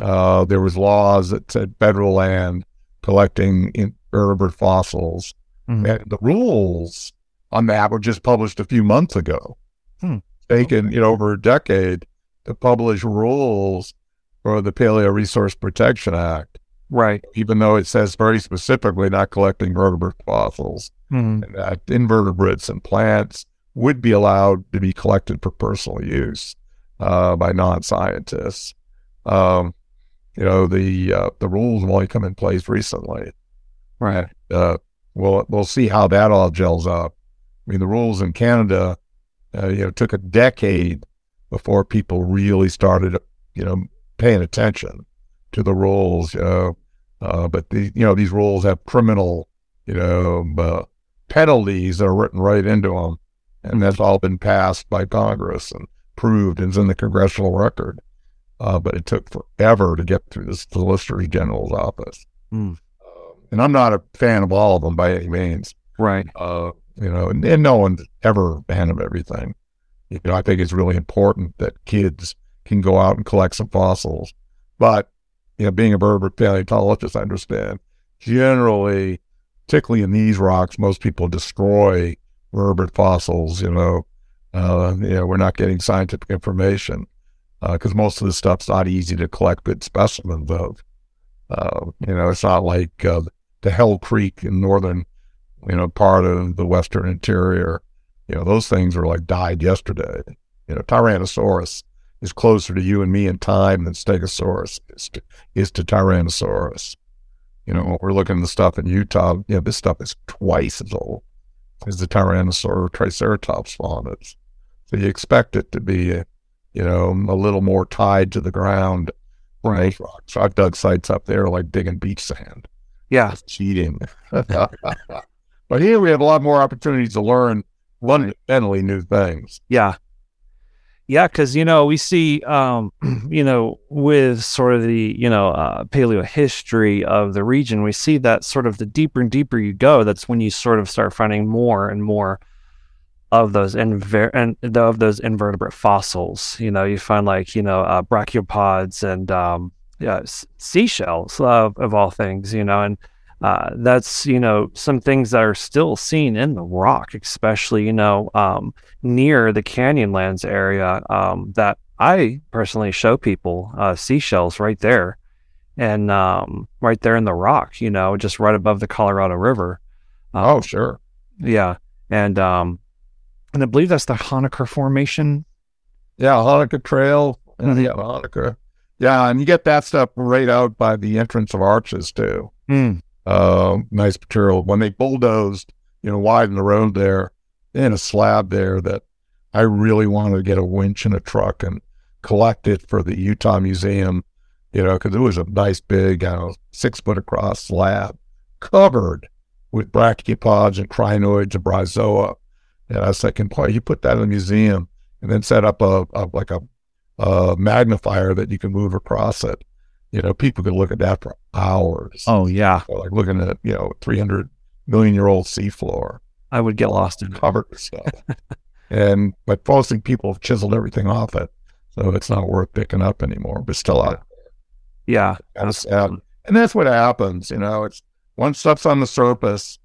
uh, there was laws that said federal land collecting invertebrate fossils. Mhm. And the rules on that were just published a few months ago. Hmm. Taken, you know, over a decade to publish rules for the Paleo Resource Protection Act, Right. even though it says very specifically not collecting vertebrate fossils Mhm. and that invertebrates and plants, would be allowed to be collected for personal use uh, by non-scientists. Um, you know, the uh, the rules have only come in place recently. Right. Uh, we'll we'll see how that all gels up. I mean, the rules in Canada, uh, you know, took a decade before people really started, you know, paying attention to the rules. You know, uh, but the you know these rules have criminal, you know, uh, penalties that are written right into them, and that's all been passed by Congress and proved and is in the congressional record. Uh, but it took forever to get through the Solicitor General's office. Mm. and I'm not a fan of all of them by any means. Right. Uh, you know, and, and no one's ever a fan of everything. You know, I think it's really important that kids can go out and collect some fossils. But, you know, being a vertebrate paleontologist, I understand generally, particularly in these rocks, most people destroy vertebrate fossils, you know. Uh, you know, we're not getting scientific information because uh, most of this stuff's not easy to collect good specimens of. Uh, you know, it's not like uh, the Hell Creek in northern, you know, part of the western interior. You know, those things are like died yesterday. You know, Tyrannosaurus is closer to you and me in time than Stegosaurus is to, is to Tyrannosaurus. You know, we're looking at the stuff in Utah. You know, this stuff is twice as old as the Tyrannosaurus Triceratops fauna is. So you expect it to be, you know, a little more tied to the ground. Right. So I've dug sites up there like digging beach sand. Yeah. That's cheating. but here we have a lot more opportunities to learn fundamentally new things. Yeah. Yeah, because you know we see, um, you know, with sort of the you know uh, paleo history of the region, we see that sort of the deeper and deeper you go, that's when you sort of start finding more and more of those inver- and of those invertebrate fossils. You know, you find like you know uh, brachiopods and um, yeah, s- seashells of, of all things. You know, and uh, that's you know some things that are still seen in the rock, especially you know um, near the Canyonlands area. Um, that I personally show people uh, seashells right there, and um, right there in the rock. You know, just right above the Colorado River. Um, oh, sure. Yeah, and um, and I believe that's the Honaker Formation. Yeah, Honaker Trail. Mhm. Yeah, Honaker. Yeah, and you get that stuff right out by the entrance of Arches too. Mm. uh, nice material. When they bulldozed, you know, widened the road there, had a slab there that I really wanted to get a winch and a truck and collect it for the Utah Museum, you know, because it was a nice big, I don't know, six foot across slab covered with brachiopods and crinoids and bryozoa. And I was thinking, boy, you put that in a museum and then set up a, a like a, a magnifier that you can move across it. You know, people could look at that for hours. Oh yeah, or like looking at you know 300 million year old seafloor. I would get lost in covered with stuff. And but mostly people have chiseled everything off it so it's not worth picking up anymore but still out Yeah, of and that's what happens you know it's once stuff's on the surface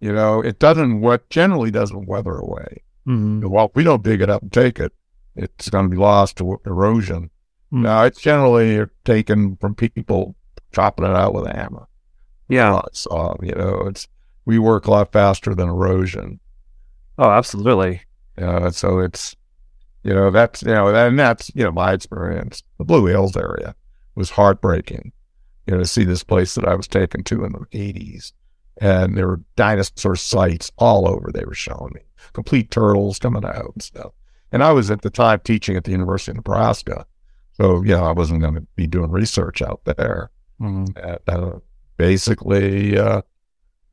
you know it doesn't what generally doesn't weather away Mhm. well we don't dig it up and take it it's going to be lost to erosion Hmm. now it's generally taken from people chopping it out with a hammer yeah. So, you know, it's we work a lot faster than erosion. Oh, absolutely. Know, so it's you know that's you know and that's you know my experience. The Blue Hills area was heartbreaking. You know, to see this place that I was taken to in the eighties, and there were dinosaur sites all over. They were showing me complete turtles coming out and stuff. And I was at the time teaching at the University of Nebraska, so you know I wasn't going to be doing research out there. Mhm. And, uh, basically, uh,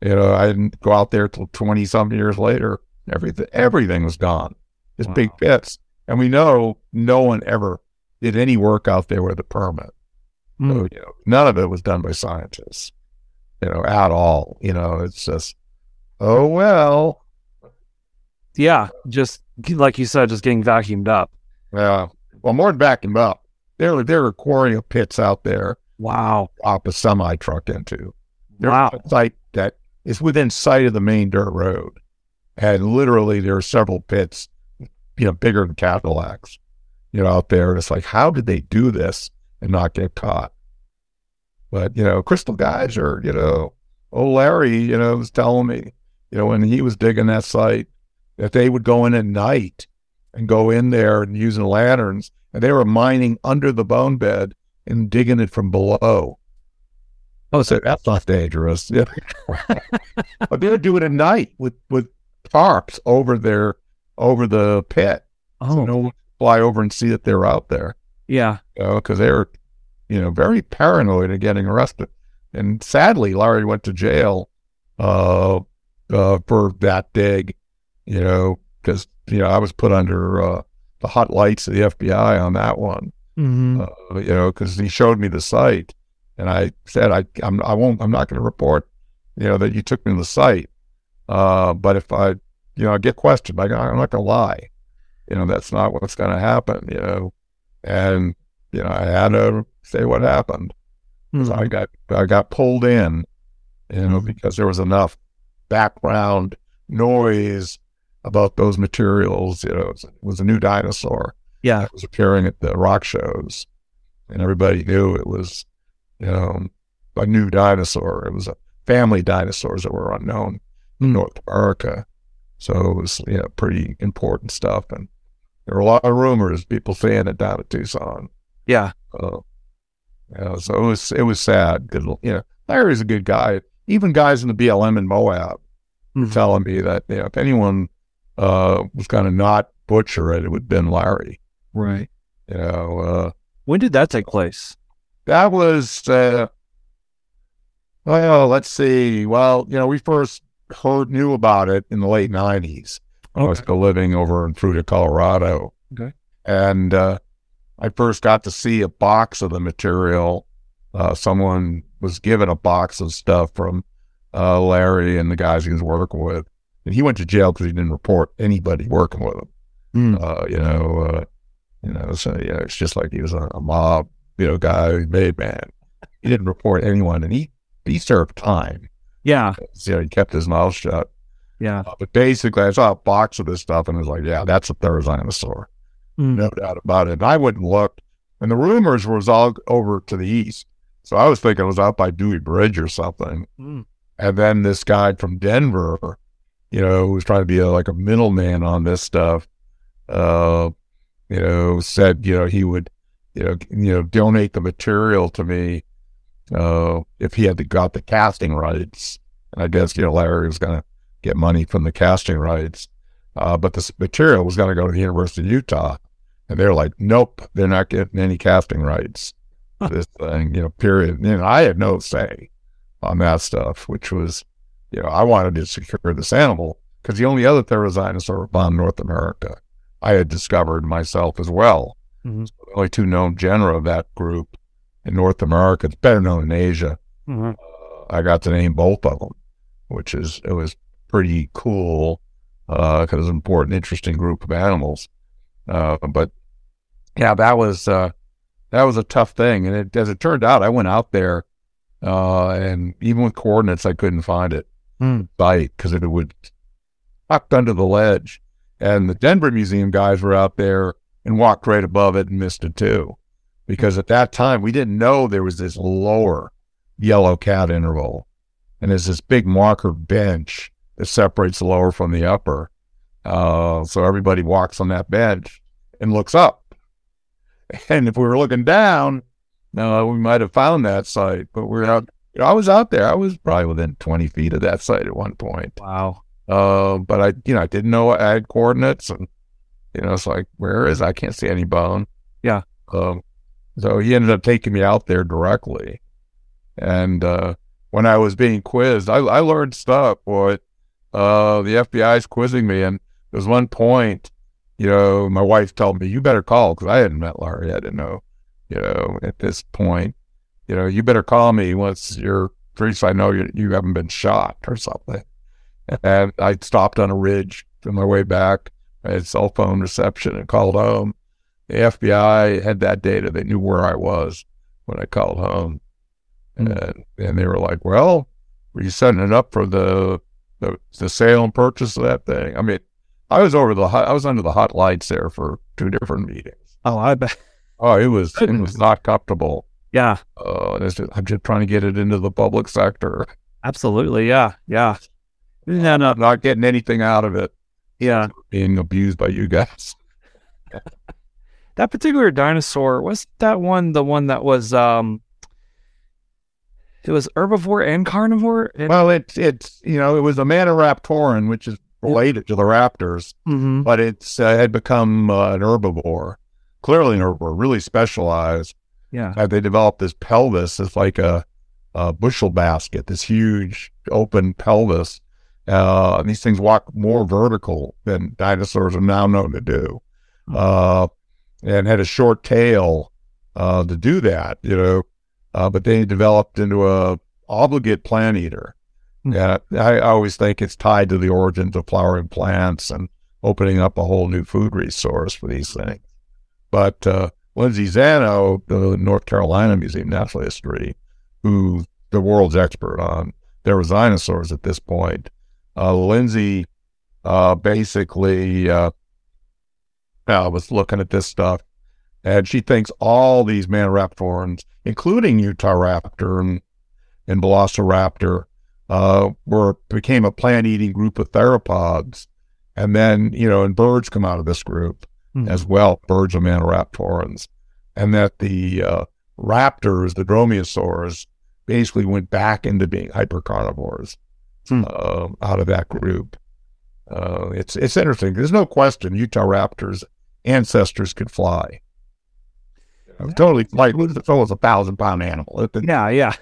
you know, I didn't go out there till 20 some years later. Everything, everything was gone. Just Wow. big pits. And we know no one ever did any work out there with a permit. Mm. So, you know, none of it was done by scientists, you know, at all. You know, it's just, oh, well, Yeah, just like you said, just getting vacuumed up. yeah. Well, more than backing up, there, there are quarry pits out there Wow. drop a semi truck into. There's Wow. a site that is within sight of the main dirt road. And literally there are several pits, you know, bigger than Cadillacs, you know, out there. And it's like, how did they do this and not get caught? But, you know, Crystal Geyser, you know, old Larry, you know, was telling me, you know, when he was digging that site, that they would go in at night and go in there and using lanterns, and they were mining under the bone bed and digging it from below. Oh, so that's not dangerous. Yeah. but they would do it at night with with tarps over their over the pit. Oh, So no one fly over and see that they're out there. yeah. You know, because they were, you know, very paranoid of getting arrested. And sadly, Larry went to jail uh, uh, for that dig. You know, because you know I was put under uh, the hot lights of the FBI on that one hmm uh, you know, because he showed me the site, and I said I I'm I won't I'm not going to report, you know, that you took me to the site. Uh, but if I, you know, I get questioned, I, I'm not going to lie. You know, that's not what's going to happen. You know, and you know I had to say what happened. So I got I got pulled in, you know, because there was enough background noise about those materials. You know, it was, it was a new dinosaur yeah. that was appearing at the rock shows, and everybody knew it was, you know, a new dinosaur. It was a family dinosaurs that were unknown in Hmm. North America, so it was you know pretty important stuff. And there were a lot of rumors, people saying it down at Tucson. Yeah. Uh, know, so it was it was sad. 'cause, you know, Larry's a good guy. Even guys in the BLM in Moab were Mhm. telling me that you know if anyone uh, was going to not butcher it, it would have been Larry. Right. You know, uh, When did that take place? that was uh, well, let's see. Well, you know, we first heard knew about it in the late nineties. I was still living over in Fruita, Colorado. Okay. And uh, I first got to see a box of the material. Uh, someone was given a box of stuff from uh, Larry and the guys he was working with. And he went to jail because he didn't report anybody working with him. Hmm. Uh, you know, uh, you know, so yeah, it's just like he was a, a mob, you know, guy, made man. He didn't report anyone, and he he served time. Yeah. You know, he kept his mouth shut. Yeah. Uh, but basically, I saw a box of this stuff and I was like, yeah, that's a Therizinosaur. Mm. No doubt about it. And I went and looked, and the rumors was all over to the east. So I was thinking it was out by Dewey Bridge or something. Mm. And then this guy from Denver, you know, who was trying to be a, like a middleman on this stuff, uh, you know, said, you know, he would, you know, you know, donate the material to me uh, if he had the, got the casting rights. And I guess, you know, Larry was going to get money from the casting rights. Uh, but this material was going to go to the University of Utah. And they're like, nope, they're not getting any casting rights. this thing, you know, period. You know, I had no say on that stuff, which was, you know, I wanted to secure this animal because the only other Therizinosaur found in North America, I had discovered myself as well. Mhm. The only two known genera of that group in North America. It's better known in Asia. Mhm. Uh, I got to name both of them, which is it was pretty cool because it was an important, interesting group of animals. Uh, but yeah, that was uh, that was a tough thing, and it, as it turned out, I went out there, uh, and even with coordinates, I couldn't find it Hmm. site because it would tucked under the ledge, and the Denver Museum guys were out there and walked right above it and missed it too, because at that time we didn't know there was this lower yellow cat interval, and there's this big marker bench that separates the lower from the upper. Uh, so everybody walks on that bench and looks up. And if we were looking down, no, we might have found that site, but we're out. You know, I was out there. I was probably within 20 feet of that site at one point. Wow. Uh, but I, you know, I didn't know I had coordinates, and you know, it's like, where is? I can't see any bone. Yeah. Um, so he ended up taking me out there directly, and uh, when I was being quizzed, I, I learned stuff. Boy, uh, the FBI's quizzing me, and there was one point, you know, my wife told me, "You better call," because I hadn't met Larry. I didn't know, you know, at this point, you know, you better call me once you're free, so I know you you haven't been shot or something. And I stopped on a ridge on my way back. I had cell phone reception and called home. The FBI had that data. They knew where I was when I called home. Hmm. And, and they were like, well, were you setting it up for the, the, the sale and purchase of that thing? I mean, I was over the, hot- I was under the hot lights there for two different meetings. Oh, I bet. Oh, it was, it was not comfortable. Yeah. Uh, just, I'm just trying to get it into the public sector. Absolutely. Yeah. Yeah. No, no. I'm not getting anything out of it. Yeah. being abused by you guys. That particular dinosaur was that one the one that was um it was herbivore and carnivore? It, Well, it's it's you know it was a Maniraptoran, which is related to the raptors, Mhm. but it's uh, had become uh, an herbivore. Clearly, an herbivore, really specialized. Yeah. Uh, they developed this pelvis It's like a, a bushel basket, this huge open pelvis. Uh, and these things walk more vertical than dinosaurs are now known to do. Uh, and had a short tail uh, to do that, you know. Uh, but they developed into a obligate plant eater. Hmm. Yeah, I always think it's tied to the origins of flowering plants and opening up a whole new food resource for these things. But uh, Lindsay Zanno, the North Carolina Museum of Natural History, who's the world's expert on therizinosaurs at this point, uh, Lindsay uh, basically uh, uh, was looking at this stuff, and she thinks all these Maniraptorans, including Utah Raptor and, and Velociraptor, uh, were became a plant-eating group of theropods, and then you know, and birds come out of this group Mhm. as well, birds of Maniraptorans, and that the uh, raptors, the dromaeosaurs, basically went back into being hypercarnivores Hmm. uh, out of that group. Uh, it's it's interesting. There's no question Utah Raptors ancestors could fly. Know, Totally, like it's almost a thousand pound animal. Yeah, yeah.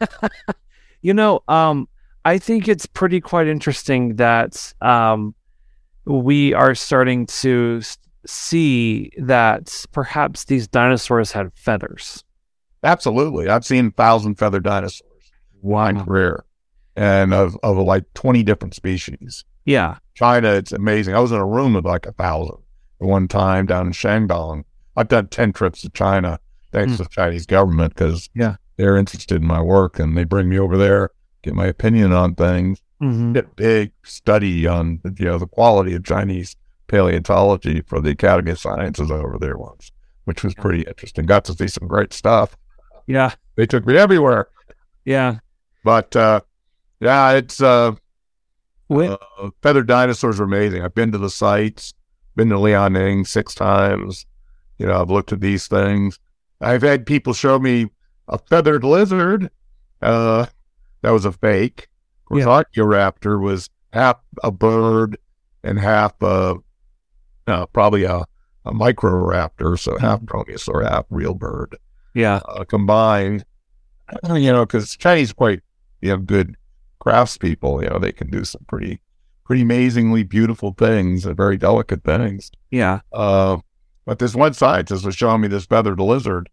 you know, um, I think it's pretty quite interesting that um, we are starting to see that perhaps these dinosaurs had feathers. Absolutely, I've seen thousand feather dinosaurs in my career, and of of like twenty different species. Yeah. China, it's amazing. I was in a room with like a thousand at one time down in Shandong. I've done 10 trips to China thanks to the Chinese government because Yeah. they're interested in my work and they bring me over there, get my opinion on things, Mm-hmm. get a big study on you know the quality of Chinese paleontology for the Academy of Sciences over there once, which was pretty interesting. Got to see some great stuff. Yeah. They took me everywhere. Yeah. But uh, yeah, it's uh, uh, feathered dinosaurs are amazing. I've been to the sites, been to Liaoning six times. You know, I've looked at these things. I've had people show me a feathered lizard. Uh, that was a fake. Of course, Archaeoraptor was half a bird and half a, uh, probably a, a microraptor, so half dromaeosaur, half real bird yeah. uh, combined. You know, because Chinese quite you know good craftspeople. You know, they can do some pretty pretty amazingly beautiful things and very delicate things. Yeah. Uh, but this one scientist was showing me this feathered lizard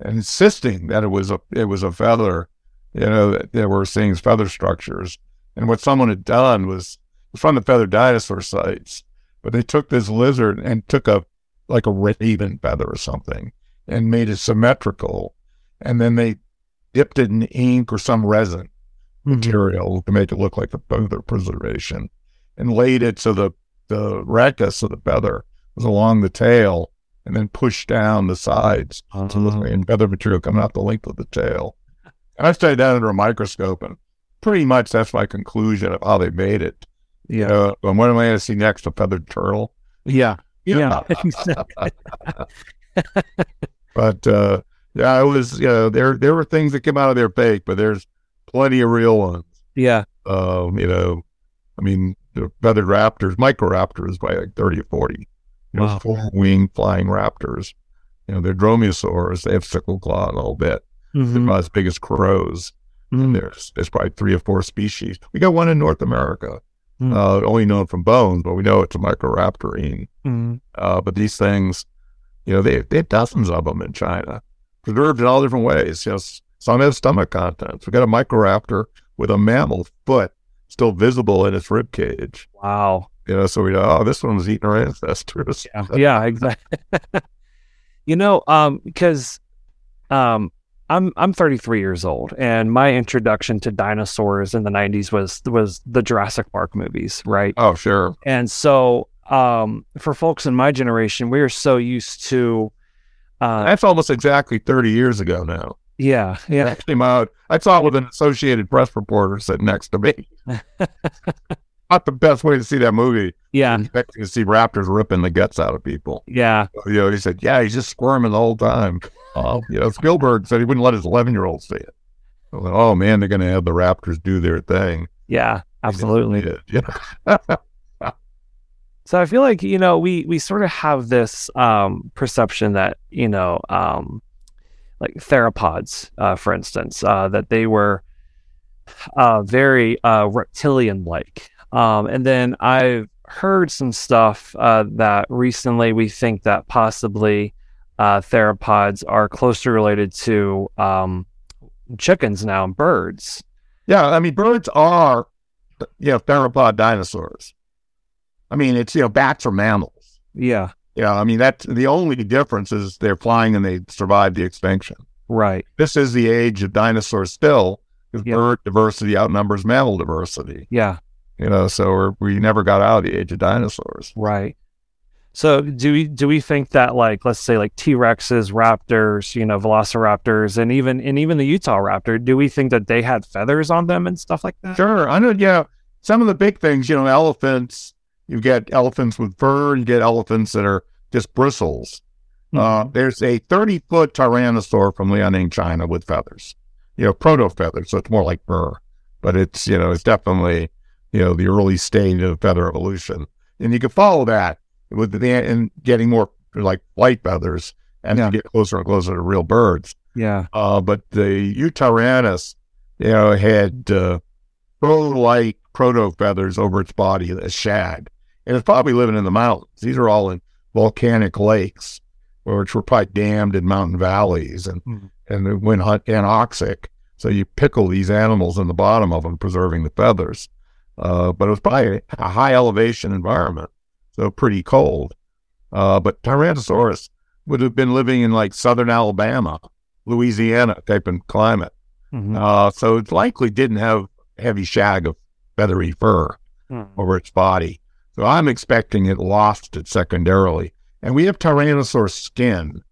and insisting that it was a it was a feather. You know, that they were seeing feather structures. And what someone had done was from the feathered dinosaur sites, but they took this lizard and took a like a raven feather or something and made it symmetrical, and then they dipped it in ink or some resin Mm-hmm. material to make it look like the feather preservation, and laid it so the the rachis of the feather was along the tail, and then pushed down the sides so the Uh-huh. and feather material coming out the length of the tail. And I studied that under a microscope, and pretty much that's my conclusion of how they made it. Yeah. Uh, and what am I going to see next? A feathered turtle? Yeah. Yeah. exactly. But uh, yeah, it was. You know, there there were things that came out of their fake, but there's plenty of real ones. Yeah. Um, you know, I mean, the feathered raptors, microraptors, by like thirty or forty. You know, Wow. four winged flying raptors. You know, they're dromaeosaurs. They have sickle claw a little bit. Mhm. about as big as crows. Mhm. There's there's probably three or four species. We got one in North America, Hmm. uh, only known from bones, but we know it's a microraptorine. Mhm. Uh, but these things, you know, they, they have dozens of them in China, preserved in all different ways. You know, some have stomach contents. We got a microraptor with a mammal foot still visible in its rib cage. Wow. You know, so we know, oh, this one was eating our ancestors. Yeah, yeah, exactly. you know, um, because um, I'm I'm 33 years old, and my introduction to dinosaurs in the 90s was was the Jurassic Park movies, right? Oh, sure. And so, um, for folks in my generation, we are so used to, uh, That's almost exactly 30 years ago now. yeah, yeah, came out. I saw it with an Associated Press reporter sitting next to me. not the best way to see that movie. Yeah, Expecting to see raptors ripping the guts out of people. yeah, You know, he said, "Yeah, he's just squirming the whole time." Uh, you know, Spielberg said he wouldn't let his eleven-year-old see it. I went, oh man, they're going to have the raptors do their thing. yeah, absolutely. So I feel like you know we we sort of have this um, perception that you know um, like theropods, uh, for instance, uh, that they were uh, very uh, reptilian like, um, and then I've heard some stuff uh, that recently we think that possibly uh, theropods are closely related to um, chickens now and birds. Yeah, I mean, birds are, you know, theropod dinosaurs. I mean, it's, you know, bats are mammals. Yeah, Yeah, I mean, that's the only difference is they're flying and they survived the extinction. right. This is the age of dinosaurs still, because Yep. bird diversity outnumbers mammal diversity. Yeah, You know, so we're, we never got out of the age of dinosaurs. Right. So do we do we think that like let's say like T Rexes, raptors, you know, velociraptors, and even and even the Utah raptor, do we think that they had feathers on them and stuff like that? Sure, I know. Yeah, some of the big things, you know, elephants. You get elephants with fur. You get elephants that are just bristles. Uh, there's a 30 foot tyrannosaur from Liaoning, China, with feathers. You know, proto feathers, so it's more like fur, but it's you know, it's definitely you know the early stage of feather evolution, and you can follow that with the and getting more like flight feathers and Yeah. get closer and closer to real birds. Yeah. Uh, but the Yutyrannus, you know, had uh, fur-like proto feathers over its body, a shag, and it's probably living in the mountains. These are all in volcanic lakes, which were probably dammed in mountain valleys, and Mhm. and it went anoxic. So you pickle these animals in the bottom of them, preserving the feathers. Uh, but it was probably a high elevation environment, so pretty cold. Uh, but Tyrannosaurus would have been living in like southern Alabama, Louisiana type of climate. Mhm. Uh, so it likely didn't have heavy shag of feathery fur Hmm. over its body. So I'm expecting it lost it secondarily. And we have Tyrannosaurus skin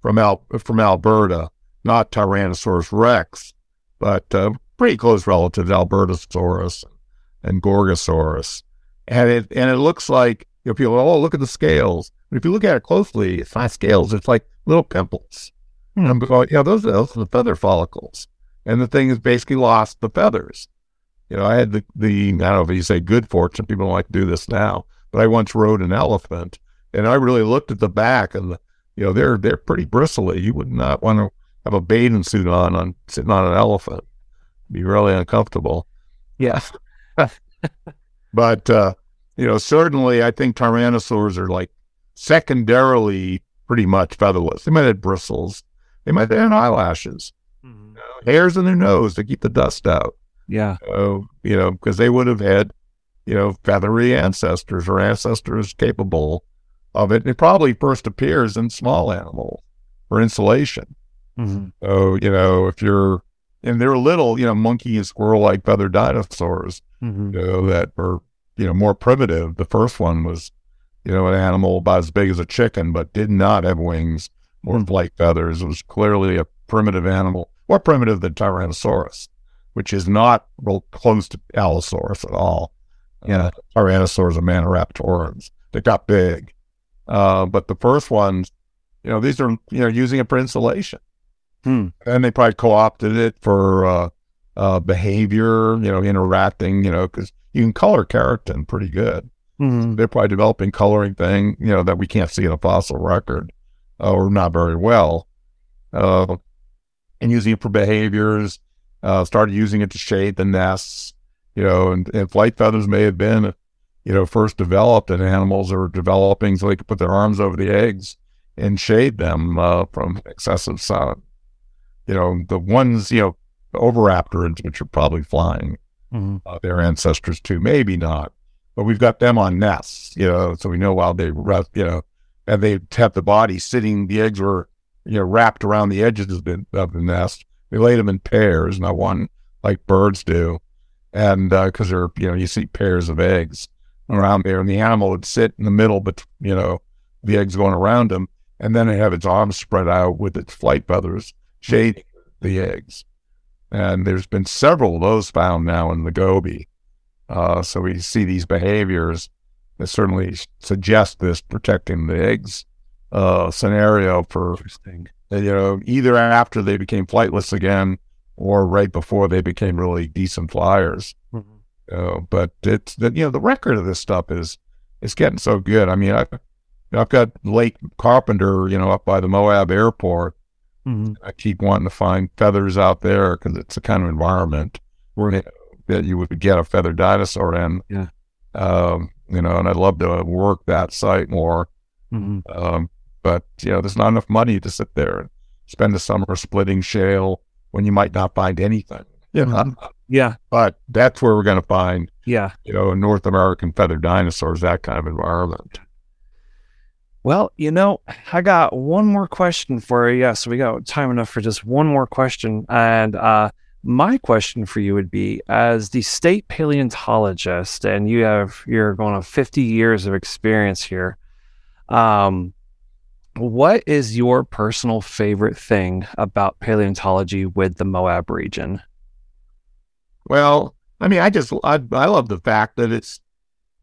from Al- from Alberta, not Tyrannosaurus rex, but uh, pretty close relative to Albertosaurus and Gorgosaurus. And it and it looks like you know, people, oh, look at the scales. But if you look at it closely, it's not scales. It's like little pimples. Hmm. And I'm going, yeah, those, those are the feather follicles. And the thing has basically lost the feathers. You know, I had the, the, I don't know if you say good fortune, people don't like to do this now, but I once rode an elephant and I really looked at the back and, the, you know, they're, they're pretty bristly. You would not want to have a bathing suit on, on sitting on an elephant. Be really uncomfortable. Yeah. But, uh, you know, certainly I think tyrannosaurs are like secondarily pretty much featherless. They might have bristles. They might have eyelashes, Mhm. hairs in their nose to keep the dust out. Yeah. Uh, you know, because they would have had, you know, feathery ancestors or ancestors capable of it. It probably first appears in small animals for insulation. Mhm. So, you know, if you're, and they're little, you know, monkey and squirrel like feathered dinosaurs, Mhm. you know, that were, you know, more primitive. The first one was, you know, an animal about as big as a chicken, but did not have wings or flight feathers. It was clearly a primitive animal, more primitive than Tyrannosaurus, which is not real close to Allosaurus at all. Yeah. Uh, Tyrannosaurs and Maniraptorans. They got big. Uh, but the first ones, you know, these are, you know, using it for insulation. Hmm. And they probably co-opted it for, uh, uh, behavior, you know, interacting, you know, because you can color keratin pretty good. Mhm. They're probably developing coloring thing, you know, that we can't see in a fossil record, uh, or not very well. Uh, and using it for behaviors, uh, started using it to shade the nests, you know, and, and flight feathers may have been, you know, first developed in animals that were developing so they could put their arms over the eggs and shade them uh, from excessive sun. You know, the ones, you know, oviraptorids, which are probably flying, Mhm. uh, their ancestors too. Maybe not, but we've got them on nests, you know, so we know while they rest, you know, and they have the body sitting, the eggs were, you know, wrapped around the edges of the, of the nest. They laid them in pairs, not one like birds do. And because they're, you know, you see pairs of eggs around there, and the animal would sit in the middle, but, you know, the eggs going around them, and then it have its arms spread out with its flight feathers shading the eggs. And there's been several of those found now in the Gobi. Uh, so we see these behaviors that certainly suggest this protecting the eggs uh, scenario for you know either after they became flightless again or right before they became really decent flyers. Mm-hmm. Uh, but it's the you know the record of this stuff is is getting so good. I mean, I, I've got Lake Carpenter, you know, up by the Moab airport. Mm-hmm. I keep wanting to find feathers out there because it's the kind of environment Right. that you would get a feathered dinosaur in. Yeah. Um, you know, and I'd love to work that site more. Mm-hmm. Um, but you know, there's not enough money to sit there and spend the summer splitting shale when you might not find anything. You know? Yeah. But that's where we're going to find, Yeah. you know, North American feathered dinosaurs, that kind of environment. Well, you know, I got one more question for you. Yeah, so we got time enough for just one more question. And uh, my question for you would be as the state paleontologist, and you have you're going on 50 years of experience here. Um, what is your personal favorite thing about paleontology with the Moab region? Well, I mean, I just I, I love the fact that it's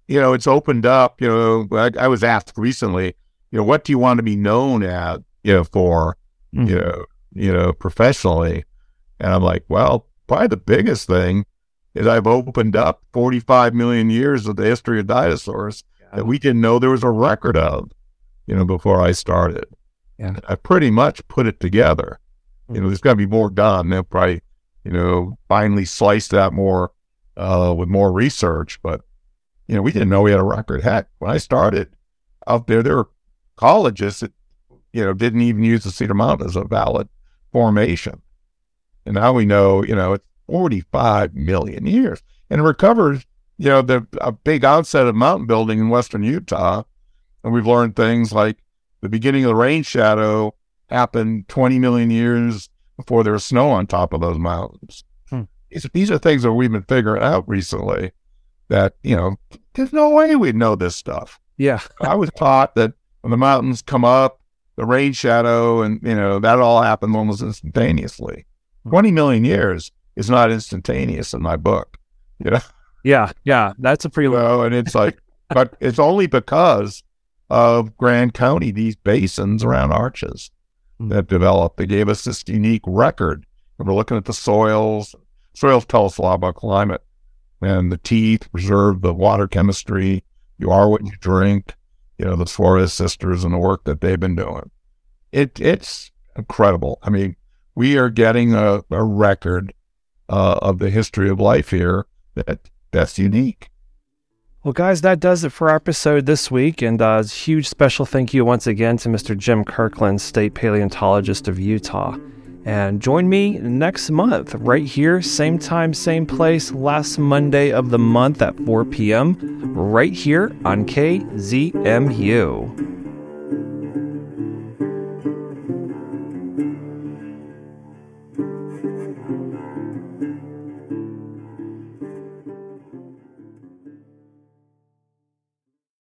you know it's opened up. You know, I, I was asked recently, you know, what do you want to be known at, you know, for, Mhm. you know, you know, professionally, and I'm like, well, probably the biggest thing is I've opened up 45 million years of the history of dinosaurs that we didn't know there was a record of, you know, before I started. Yeah. And I pretty much put it together. You know, there's got to be more done. They'll probably, you know, finally slice that more uh, with more research. But, you know, we didn't know we had a record. Heck, when I started out there, there were colleges that, you know, didn't even use the Cedar Mountain as a valid formation. And now we know, you know, it's 45 million years. And it recovers, you know, the a big outset of mountain building in western Utah. And we've learned things like the beginning of the rain shadow happened 20 million years before there was snow on top of those mountains. Hmm. These, these are things that we've been figuring out recently that, you know, there's no way we'd know this stuff. Yeah. I was taught that when the mountains come up, the rain shadow, and, you know, that all happened almost instantaneously. Hmm. 20 million years is not instantaneous in my book, you know? Yeah. Yeah. That's a pretty know, and it's like, but it's only because of Grand County, these basins around arches Hmm. that developed. They gave us this unique record. And we're looking at the soils. Soils tell us a lot about climate. And the teeth preserve the water chemistry. You are what you drink. You know, the Suarez sisters and the work that they've been doing. It it's incredible. I mean, we are getting a, a record uh, of the history of life here that that's unique. Well, guys, that does it for our episode this week. And uh, a huge special thank you once again to Mr. Jim Kirkland, state paleontologist of Utah. And join me next month, right here, same time, same place, last Monday of the month at 4 p.m., right here on KZMU.